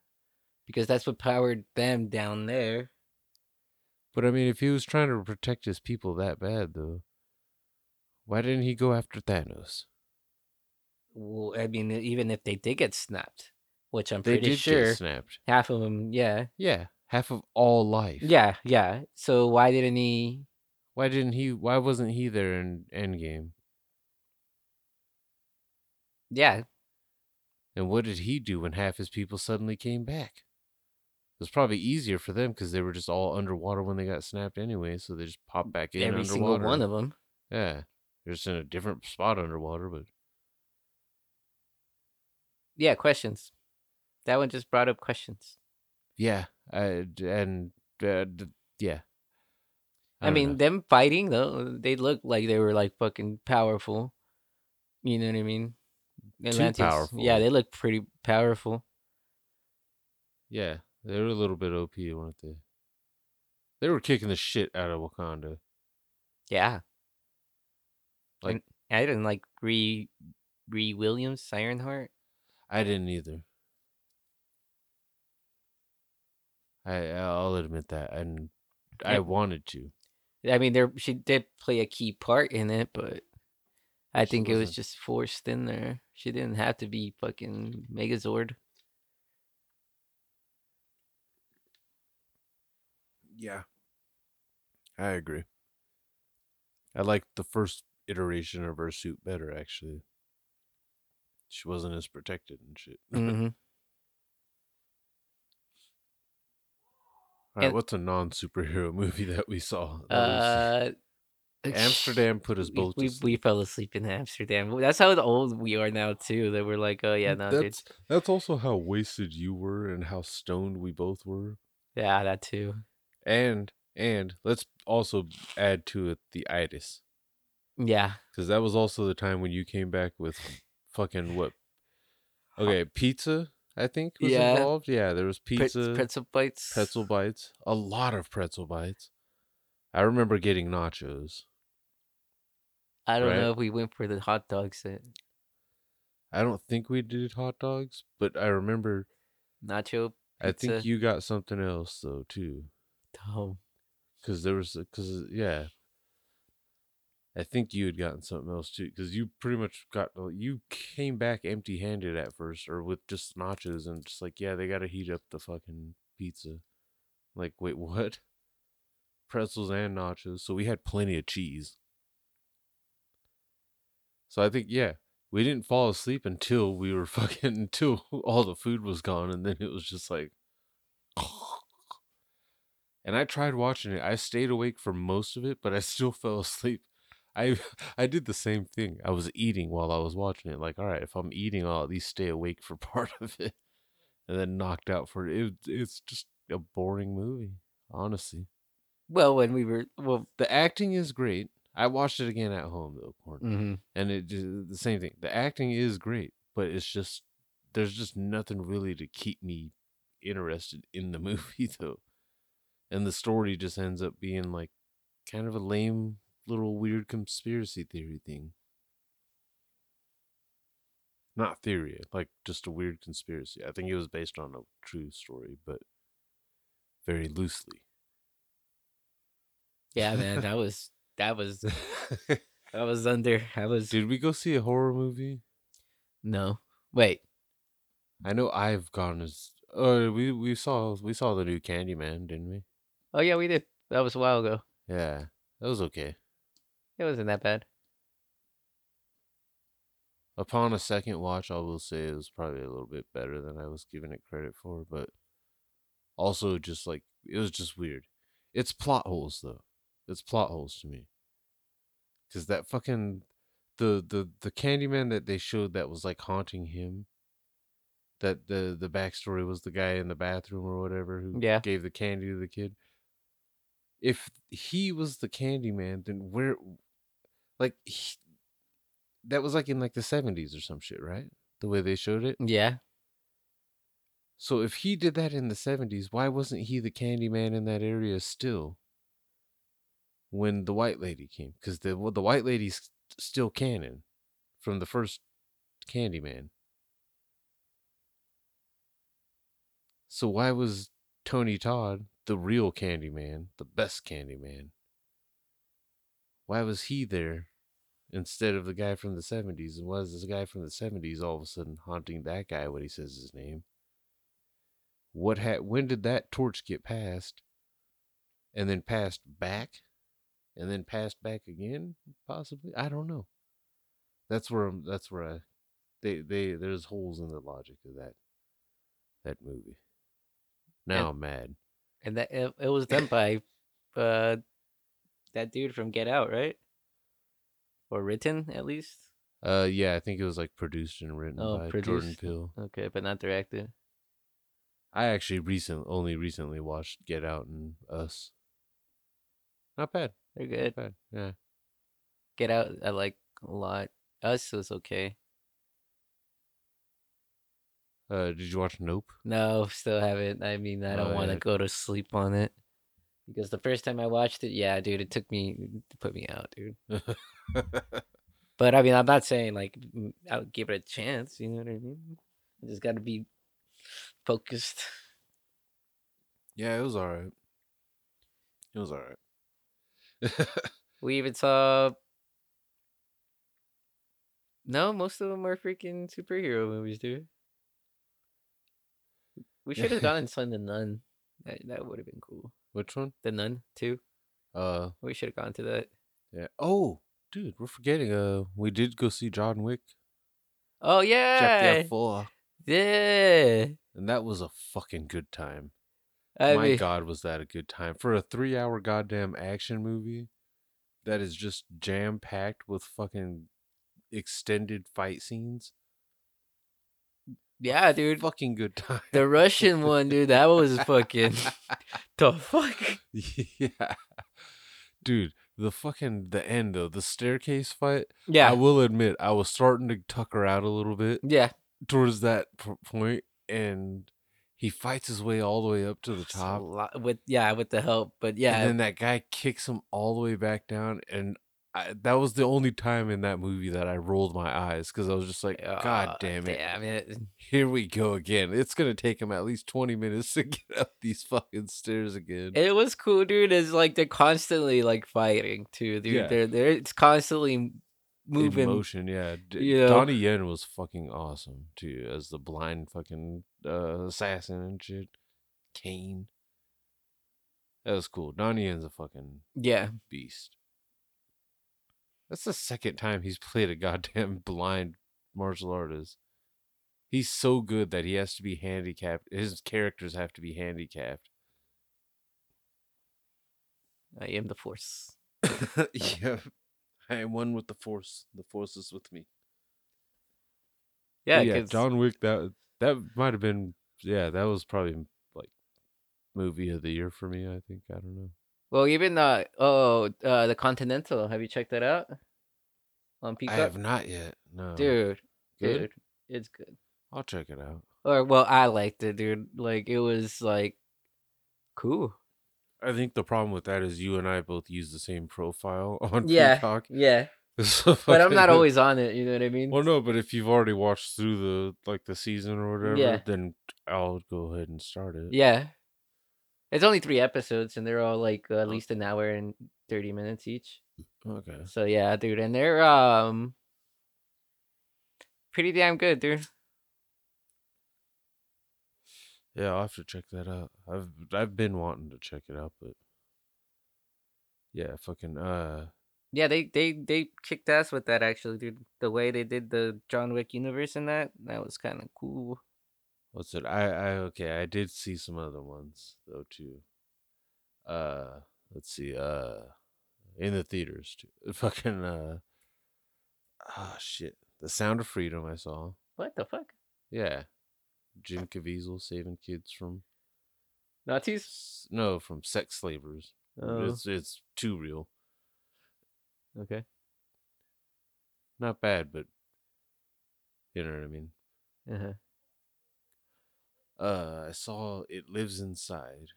because that's what powered them down there. But I mean, if he was trying to protect his people that bad, though, why didn't he go after Thanos? Well, I mean, even if they did get snapped, which I'm They pretty sure snapped. half of them, yeah, Yeah, half of all life. yeah, yeah. So why didn't he? Why didn't he? Why wasn't he there in Endgame? Yeah, And what did he do when half his people suddenly came back? It was probably easier for them because they were just all underwater when they got snapped anyway, so they just popped back in every underwater. single one of them. Yeah, they're just in a different spot underwater, but Yeah, questions. That one just brought up questions. yeah, I, and uh, d- yeah. I, don't mean, know. them fighting though, they looked like they were like fucking powerful. You know what I mean? Atlanteans- Yeah, powerful. they look pretty powerful. yeah, they were a little bit OP, weren't they? They were kicking the shit out of Wakanda. Yeah. Like- And I didn't like Ree Ree Williams, Ironheart. I didn't either. I I'll admit that, and I Yep. wanted to. I mean, there she did play a key part in it, but I She think it was just forced in there. She didn't have to be fucking Megazord. Yeah. I agree. I liked the first iteration of her suit better, actually. She wasn't as protected and shit. hmm All right, And- what's a non superhero movie that we saw? that Uh, Amsterdam put us both to We, we fell asleep in Amsterdam. That's how old we are now too. That we're like, oh yeah, no, dude. that's that's also how wasted you were and how stoned we both were. Yeah, that too. And and let's also add to it the itis. Yeah, Because that was also the time when you came back with fucking what? Okay, pizza. I think was Yeah. involved. Yeah, there was Pre- pizza, pretzel bites. pretzel bites, a lot of pretzel bites. I remember getting nachos. I don't right? know if we went for the hot dog set. I don't think we did hot dogs, but I remember. Nacho. I think you got something else though too, Oh, because there was because yeah. I think you had gotten something else too, because you pretty much got you came back empty-handed at first, or with just nachos, and just like yeah, they got to heat up the fucking pizza. Like wait, what? Pretzels and nachos, so we had plenty of cheese. So I think yeah, we didn't fall asleep until we were fucking until all the food was gone, and then it was just like. And I tried watching it. I stayed awake for most of it, but I still fell asleep. I I did the same thing. I was eating while I was watching it. Like, all right, if I'm eating, I'll at least stay awake for part of it, and then knocked out for it. it it's just a boring movie, honestly. well, when we were well, The acting is great. I watched it again at home though, Gordon, hmm and it just- the same thing. The acting is great, but it's just there's just nothing really to keep me interested in the movie though, and the story just ends up being like kind of a lame little weird conspiracy theory thing. Not theory, like just a weird conspiracy. I think it was based on a true story, but very loosely. yeah, man, that was that was I was under. I was Did we go see a horror movie? no. Wait, I know I've gone as uh we we saw we saw the new Candyman, didn't we? oh yeah, we did. That was a while ago. Yeah, that was okay. It wasn't that bad. Upon a second watch, I will say it was probably a little bit better than I was giving it credit for, but also just like it was just weird. It's plot holes though. It's plot holes to me. Cause that fucking the the the Candyman that they showed that was like haunting him. That the the backstory was the guy in the bathroom or whatever who Yeah. gave the candy to the kid. If he was the Candyman, then where, like, he, that was like in like the seventies or some shit, right? The way they showed it. Yeah, So if he did that in the 70s, why wasn't he the Candyman in that area still? When the white lady came, because the well, the white lady's still canon from the first Candyman. So why was Tony Todd the real Candyman, the best Candyman? Why was he there instead of the guy from the 70s? And why is this guy from the 70s all of a sudden haunting that guy when he says his name? What had when did that torch get passed? And then passed back? And then passed back again? Possibly? I don't know. That's where I'm, that's where I they they there's holes in the logic of that that movie. Now I'm mad. And that it, it was done by uh that dude from Get Out, right? Or written at least. Uh, yeah, I think it was like produced and written Oh, by Jordan produced. Peele. Okay, but not directed. I actually recent only recently watched Get Out and Us. Not bad. They're good. Bad. Yeah. Get Out, I like a lot. Us was okay. Uh, did you watch Nope? No, still haven't. I mean, I don't Oh, want to go to sleep on it because the first time I watched it, yeah, dude, it took me to put me out, dude. But I mean, I'm not saying like I would give it a chance. You know what I mean? I just got to be focused. yeah, it was alright. It was alright. We even saw. No, most of them are freaking superhero movies, dude. We should have gone and seen the Nun. That that would have been cool. Which one? The Nun too. Uh, We should have gone to that. yeah. Oh, dude, we're forgetting. Uh, we did go see John Wick Oh yeah, Chapter Four, yeah. and that was a fucking good time. I My mean, God, was that a good time for a three-hour goddamn action movie that is just jam-packed with fucking extended fight scenes? Yeah, dude. Fucking good time. The Russian one, dude. That was fucking the fuck. yeah, dude. The fucking the end though, the staircase fight. Yeah. I will admit, I was starting to tucker out a little bit yeah. towards that p- point, and he fights his way all the way up to the top. lo- with yeah, with the help, but yeah, And then that guy kicks him all the way back down, and I, that was the only time in that movie that I rolled my eyes because I was just like, uh, God damn it, Damn it. here we go again. It's gonna take him at least twenty minutes to get up these fucking stairs again. It was cool, dude. Is like they're constantly like fighting too, dude. Yeah. They're they're it's constantly In moving. motion, yeah. You know? Donnie Yen was fucking awesome too, as the blind fucking uh, assassin and shit. Caine. That was cool. Donnie Yen's a fucking Yeah, beast. That's the second time he's played a goddamn blind martial artist. He's so good that he has to be handicapped. His characters have to be handicapped. I am the force. yeah. I am one with the force. The force is with me. Yeah, But yeah, John Wick. That that might have been. Yeah, that was probably like movie of the year for me. I think. I don't know. Well, even uh oh uh the Continental. Have you checked that out on Peacock. I have not yet. No, Dude, Good? dude, it's good. I'll check it out. Or well, I liked it, dude. Like it was like cool. I think the problem with that is you and I both use the same profile on Yeah, Peacock. yeah. So But I'm not always on it. You know what I mean? Well, no, but if you've already watched through the like the season or whatever, Yeah. then I'll go ahead and start it. Yeah. It's only three episodes, and they're all like uh, at Oh. least an hour and thirty minutes each. Okay. So yeah, dude, and they're um pretty damn good, dude. Yeah, I'll have to check that out. I've I've been wanting to check it out, but yeah, fucking uh Yeah, they they they kicked ass with that actually, dude. The way they did the John Wick universe in that, that was kind of cool. What's it? I I okay, I did see some other ones though too. Uh let's see, uh in the theaters too. Fucking uh Oh shit. The Sound of Freedom I saw. What the fuck? Yeah. Jim Caviezel saving kids from Nazis? no, from sex slavers. Oh, It's it's too real. okay. Not bad, but you know what I mean. Uh-huh. Uh, I saw It Lives Inside.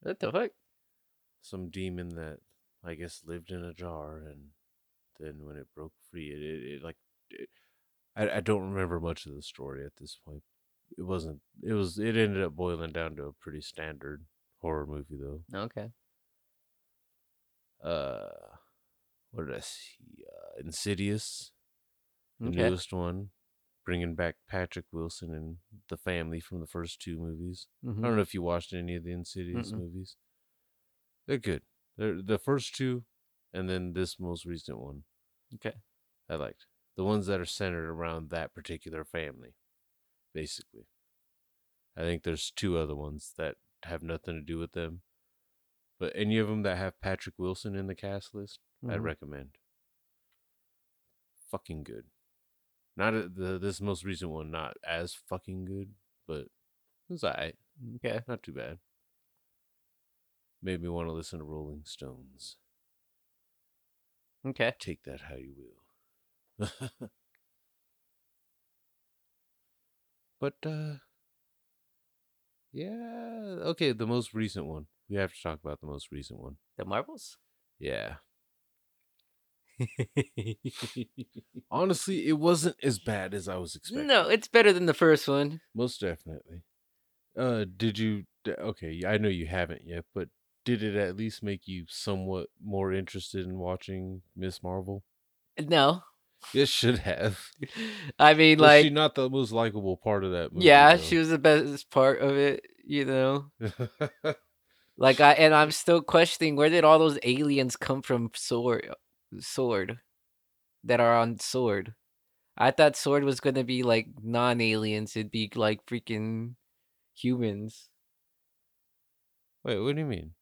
What the fuck? Some demon that I guess lived in a jar, and then when it broke free, it it, it like it, I I don't remember much of the story at this point. It wasn't. It was. It ended up boiling down to a pretty standard horror movie, though. Okay. Uh, what did I see? Uh, Insidious, the Okay. newest one, bringing back Patrick Wilson and the family from the first two movies. I Mhm. don't know if you watched any of the Insidious Mm-mm. movies. They're good. They're the first two, and then this most recent one. Okay. I liked the ones that are centered around that particular family, basically. I think there's two other ones that have nothing to do with them, but any of them that have Patrick Wilson in the cast list, I'd Mhm. recommend. Fucking good. Not a, the this most recent one, not as fucking good, but it's alright. Okay. Not too bad. Made me want to listen to Rolling Stones. Okay. Take that how you will. but uh yeah, okay, the most recent one. We have to talk about the most recent one. The Marvels? Yeah. Honestly, it wasn't as bad as I was expecting. no, it's better than the first one. Most definitely. Uh, did you? Okay, I know you haven't yet, but did it at least make you somewhat more interested in watching Miss Marvel? No. It should have. I mean, Was like, she not the most likable part of that movie? yeah, she was the best part of it, you know? Like, I, and I'm still questioning where did all those aliens come from? Sword, Sword, that are on Sword. I thought Sword was gonna be like non-aliens. It'd be like freaking humans. Wait, what do you mean?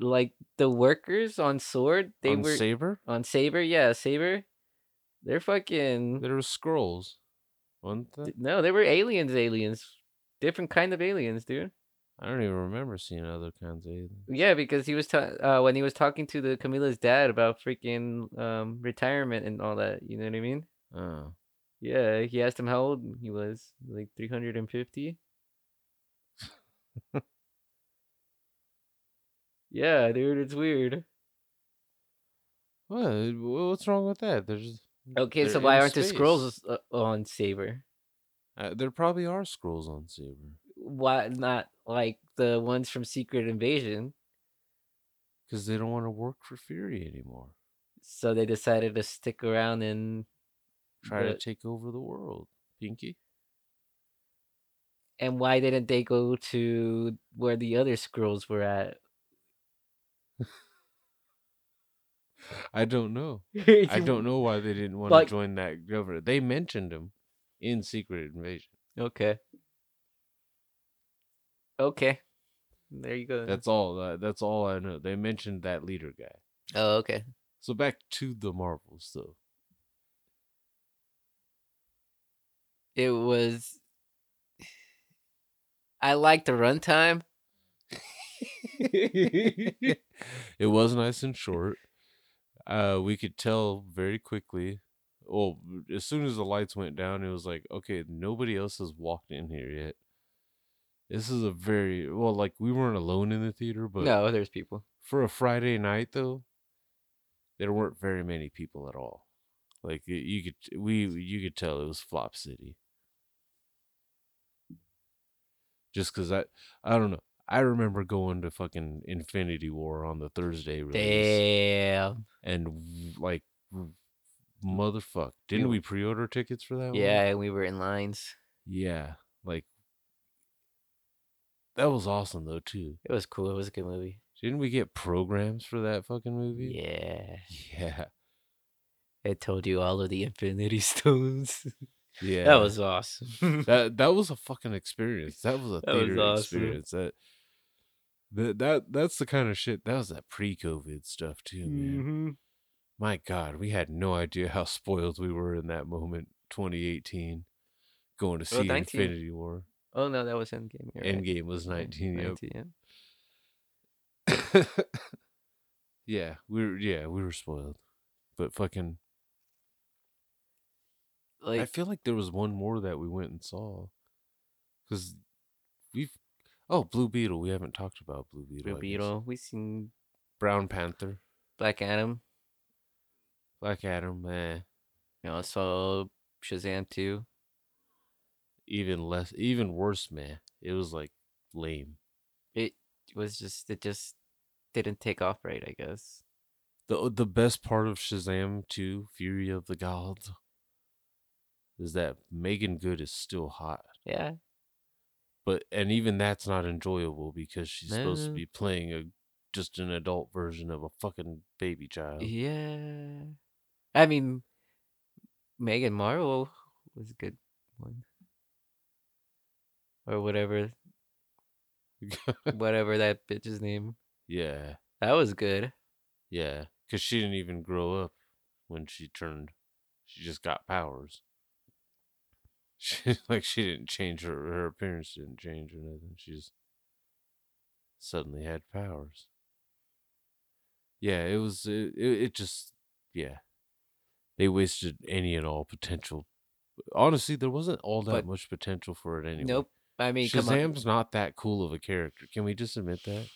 Like the workers on Sword, they On were Saber? on Saber. Yeah, Saber. They're fucking There were Skrulls. Th- no. They were aliens. Aliens, different kind of aliens, dude. I don't even remember seeing other kinds of aliens. Yeah, because he was ta- uh, when he was talking to the Kamala's dad about freaking um retirement and all that. You know what I mean? Oh. Yeah, he asked him how old he was, like 350. yeah, dude, it's weird. What? What's wrong with that? There's Okay, so why aren't the Skrulls uh, on Saber? uh, there probably are Skrulls on Saber Why not like the ones from Secret Invasion? because they don't want to work for Fury anymore. So they decided to stick around and Try to take over the world, Pinky. and why didn't they go to where the other Skrulls were at? I don't know. I don't know why they didn't want Like- to join that government. They mentioned him in Secret Invasion. Okay. Okay. There you go. That's all. Uh, that's all I know. They mentioned that leader guy. oh, okay. So back to the Marvels, though. It was. I liked the runtime. it was nice and short. Uh, we could tell very quickly. Well, as soon as the lights went down, it was like, okay, nobody else has walked in here yet. This is a very well, like we weren't alone in the theater, but no, there's people. for a Friday night though, there weren't very many people at all. Like you could, we you could tell it was Flop City. Just because I, I don't know. I remember going to fucking Infinity War on the Thursday release, Damn. and like, motherfuck, didn't we pre-order tickets for that? one? Yeah, and we were in lines. yeah, like that was awesome though too. It was cool. It was a good movie. Didn't we get programs for that fucking movie? Yeah. Yeah. It told you all of the Infinity Stones. Yeah. that was awesome. that that was a fucking experience. That was a That was theater awesome. experience. That that that that's the kind of shit. That was that pre-COVID stuff too, man. Mhm. My God, we had no idea how spoiled we were in that moment. 2018, going to see 19. Infinity War. Oh no, that was Endgame. you're right. Endgame was 19. Yep. 19, yeah. yeah, we were. Yeah, we were spoiled. But fucking, Like I feel like there was one more that we went and saw. Because we've oh Blue Beetle. We haven't talked about Blue Beetle. Blue I. Beetle. We seen Brown Panther, Black Adam. Black Adam. Eh, You know, so Shazam too. Even less, even worse, man. It was like lame. It was just it just didn't take off right, I guess. the uh, The best part of Shazam 2, Fury of the Gods, is that Meagan Good is still hot. Yeah. but and even that's not enjoyable because she's supposed to be playing a just an adult version of a fucking baby child. Yeah. I mean Megan Marvel was a good one. Or whatever whatever that bitch's name. yeah, That was good. yeah, because she didn't even grow up when she turned. She just got powers. She like she didn't change her her appearance didn't change or nothing. She just suddenly had powers. Yeah, it was it, it, it just yeah. They wasted any and all potential. Honestly, there wasn't all that But- much potential for it anyway. Nope. I mean. Shazam's not that cool of a character. Can we just admit that?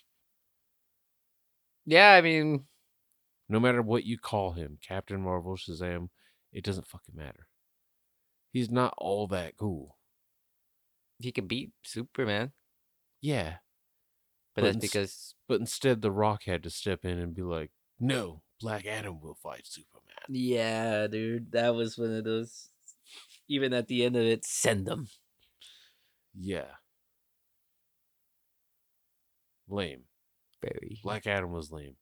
Yeah, I mean, No matter what you call him, Captain Marvel, Shazam, it doesn't fucking matter. He's not all that cool. he can beat Superman, Yeah, but, But that's because but instead The Rock had to step in and be like, "No, Black Adam will fight Superman." yeah, dude, that was one of those. Even at the end of it, send them. Yeah. Lame. Very. Black Adam was lame.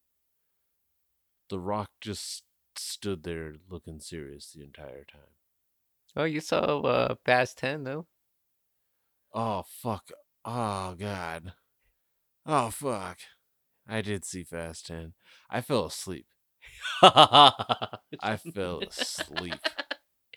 The Rock just stood there looking serious the entire time. Oh, you saw uh, Fast Ten though. Oh fuck. Oh god. Oh fuck. I did see Fast 10. I fell asleep. I fell asleep.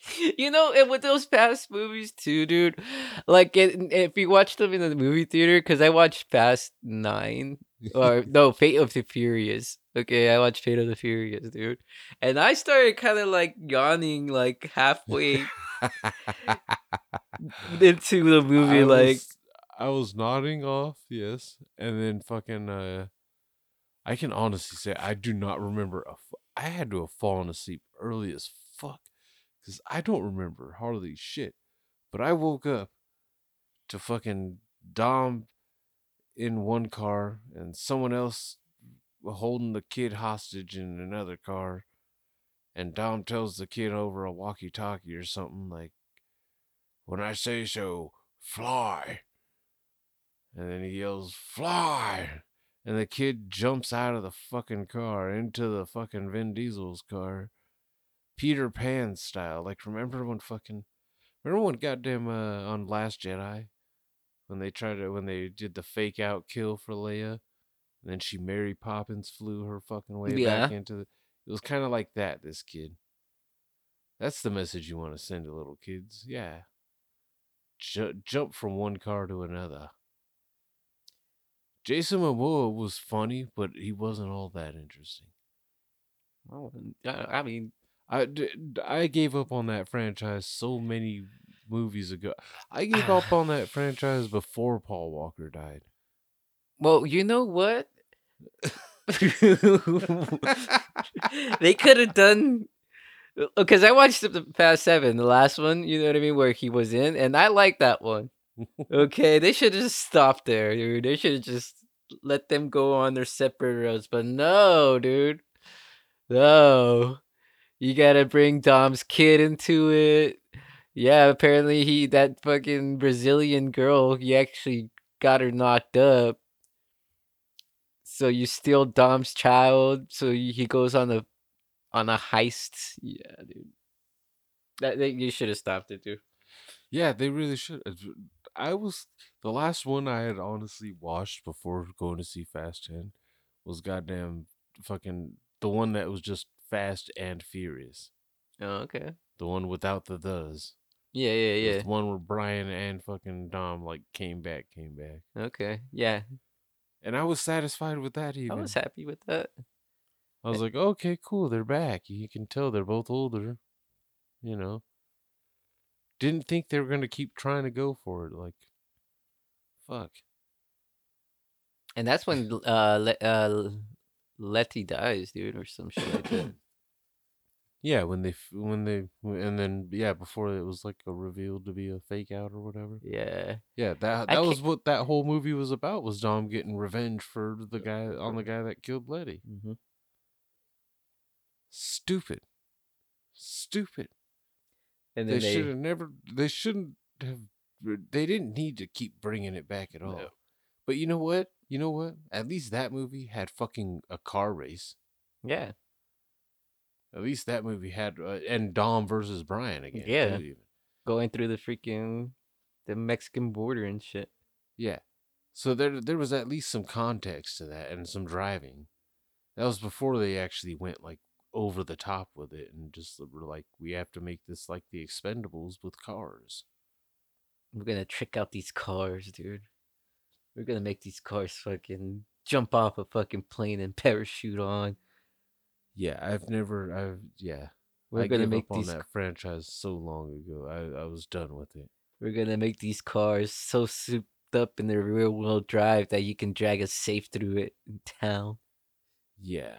You know, and with those past movies too, dude. Like, it, if you watch them in the movie theater, because I watched Fast Nine or no, Fate of the Furious. Okay, I watched Fate of the Furious, dude, and I started kind of like yawning, like halfway into the movie, I like. was, I was nodding off, yes, and then fucking uh I can honestly say I do not remember a f- I had to have fallen asleep early as fuck cuz I don't remember hardly shit. But I woke up to fucking Dom in one car and someone else holding the kid hostage in another car and Dom tells the kid over a walkie-talkie or something like when I say so, fly. And then he yells, fly. And the kid jumps out of the fucking car into the fucking Vin Diesel's car. Peter Pan style. Like, remember when fucking. Remember when goddamn uh, on Last Jedi? When they tried to. When they did the fake out kill for Leia? And then she Mary Poppins flew her fucking way back into the. It was kind of like that, this kid. That's the message you want to send to little kids. Yeah ju- jump from one car to another. Jason Momoa was funny, but he wasn't all that interesting. I I mean, I, I gave up on that franchise so many movies ago. I gave up on that franchise before Paul Walker died. well, you know what? they could have done uh, oh, because I watched the- the past seven, the last one. You know what I mean, where he was in, and I like that one. Okay, they should have just stopped there, dude. They should have just let them go on their separate roads. But no, dude, no. You gotta bring Dom's kid into it. Yeah, apparently he that fucking Brazilian girl, he actually got her knocked up. So you steal Dom's child, so he goes on a on a heist. Yeah, dude. That they, you should have stopped it, dude. Yeah, they really should. I was the last one I had honestly watched before going to see Fast 10 was goddamn fucking the one that was just Fast and Furious. Oh, okay. The one without the does. Yeah, yeah, yeah. The one where Brian and fucking Dom like came back, came back. Okay. Yeah. And I was satisfied with that even. I was happy with that. I was like, okay, cool, they're back. You can tell they're both older. You know. Didn't think they were gonna keep trying to go for it. Like Fuck. And that's when uh Le- uh Letty dies, dude, or some shit like that. Yeah, when they when they and then yeah, before it was like a revealed to be a fake out or whatever. Yeah. Yeah, that that was what that whole movie was about. Was Dom getting revenge for the guy on the guy that killed Letty? hmm Stupid, stupid. And They they, should have never. They shouldn't have. They didn't need to keep bringing it back at all. No. But you know what? You know what? At least that movie had fucking a car race. yeah, At least that movie had uh, and Dom versus Brian again. Yeah. too, going through the freaking the Mexican border and shit. Yeah. So there there was at least some context to that and some driving. That was before they actually went like over the top with it and just were like we have to make this like the expendables with cars. We're gonna trick out these cars, dude. We're gonna make these cars fucking jump off a fucking plane and parachute on. Yeah, I've never I've yeah. We're I gonna gave make up on these. that franchise so long ago. I, I was done with it. We're gonna make these cars so souped up in their rear wheel drive that you can drag a safe through it in town. Yeah.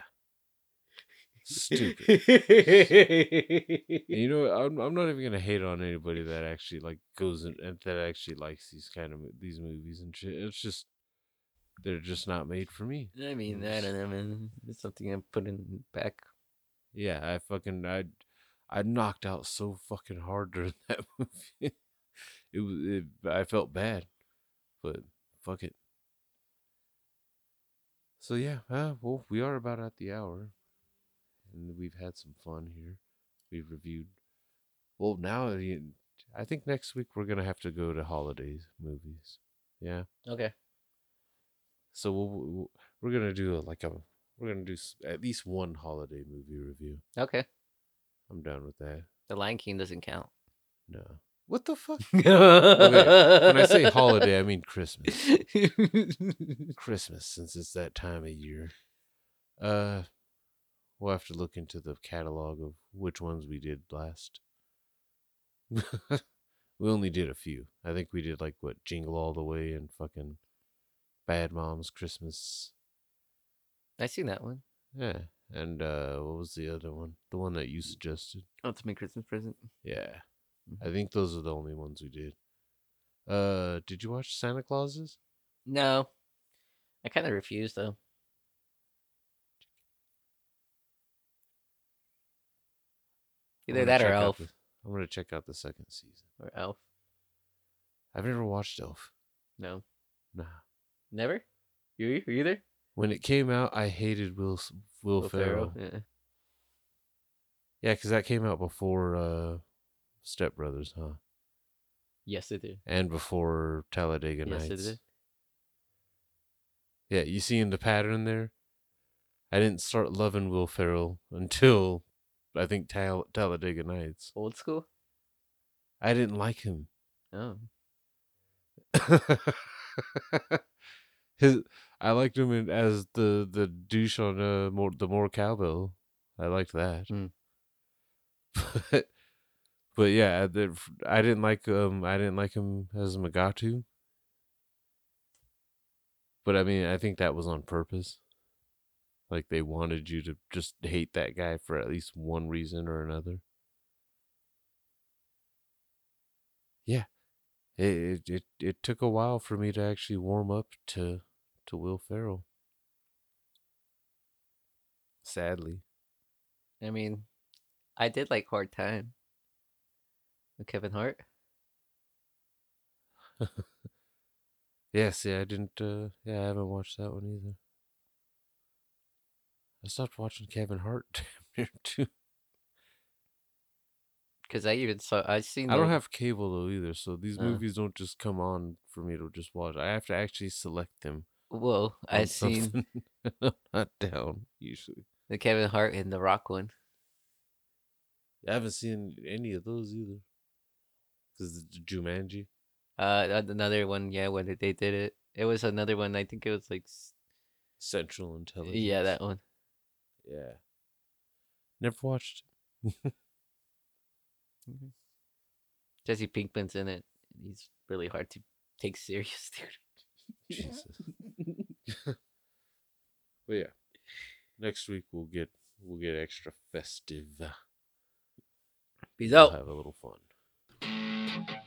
Stupid. You know, I'm I'm not even gonna hate on anybody that actually like goes and that actually likes these kind of these movies and shit. It's just they're just not made for me. I mean, that, and I mean. It's something I'm putting back. Yeah, I fucking I I knocked out so fucking hard during that movie. it was it, I felt bad, but fuck it. So yeah, uh, well, we are about at the hour, and we've had some fun here. We've reviewed. Well, now I think next week we're gonna have to go to holidays movies. Yeah, Okay. So we'll, we're gonna do a, like a we're gonna do at least one holiday movie review. Okay. I'm down with that. The Lion King doesn't count. No. What the fuck? when When I say holiday, I mean Christmas. Christmas, since it's that time of year. Uh, we'll have to look into the catalog of which ones we did last. we only did a few. I think we did like what Jingle All the Way and fucking Bad Moms Christmas. I seen that one. Yeah, and uh, what was the other one? The one that you suggested. Ultimate Christmas Present. Yeah, I think those are the only ones we did. Uh, did you watch Santa Clauses? No. I kind of refuse though. Either that or Elf. the- I'm gonna check out the second season. Or Elf. I've never watched Elf. No. Nah. Never? You you either? When it came out, I hated Will Will, Will Ferrell. Yeah. Yeah, because that came out before uh, Step Brothers, huh? Yes, it did. And before Talladega Yes, it did. Yeah, you seeing the pattern there? I didn't start loving Will Ferrell until I think Tal- Talladega Nights. Old school? I didn't like him. Oh. His, I liked him in, as the the douche on uh, more the more cowbell. I liked that. Hmm. But but yeah, I didn't like um I didn't like him as Mugatu. But I mean, I think that was on purpose. Like they wanted you to just hate that guy for at least one reason or another. Yeah, it it it, it took a while for me to actually warm up to to Will Ferrell. Sadly, I mean, I did like Hard Time. With Kevin Hart. yes, yeah. See, I didn't. uh Yeah, I haven't watched that one either. I stopped watching Kevin Hart damn near too. Because I even saw, I seen. I don't have cable though either, so these Uh. movies don't just come on for me to just watch. I have to actually select them. Well, I seen. I'm not down usually. the Kevin Hart and the Rock one. I haven't seen any of those either. Cause the Jumanji. Uh, another one, yeah, when they did it. It was another one. I think it was like, Central Intelligence. yeah, that one. Yeah. Never watched. Mm-hmm. Jesse Pinkman's in it. He's really hard to take serious, dude. Jesus. but yeah, next week we'll get we'll get extra festive. Peace We'll out. have a little fun.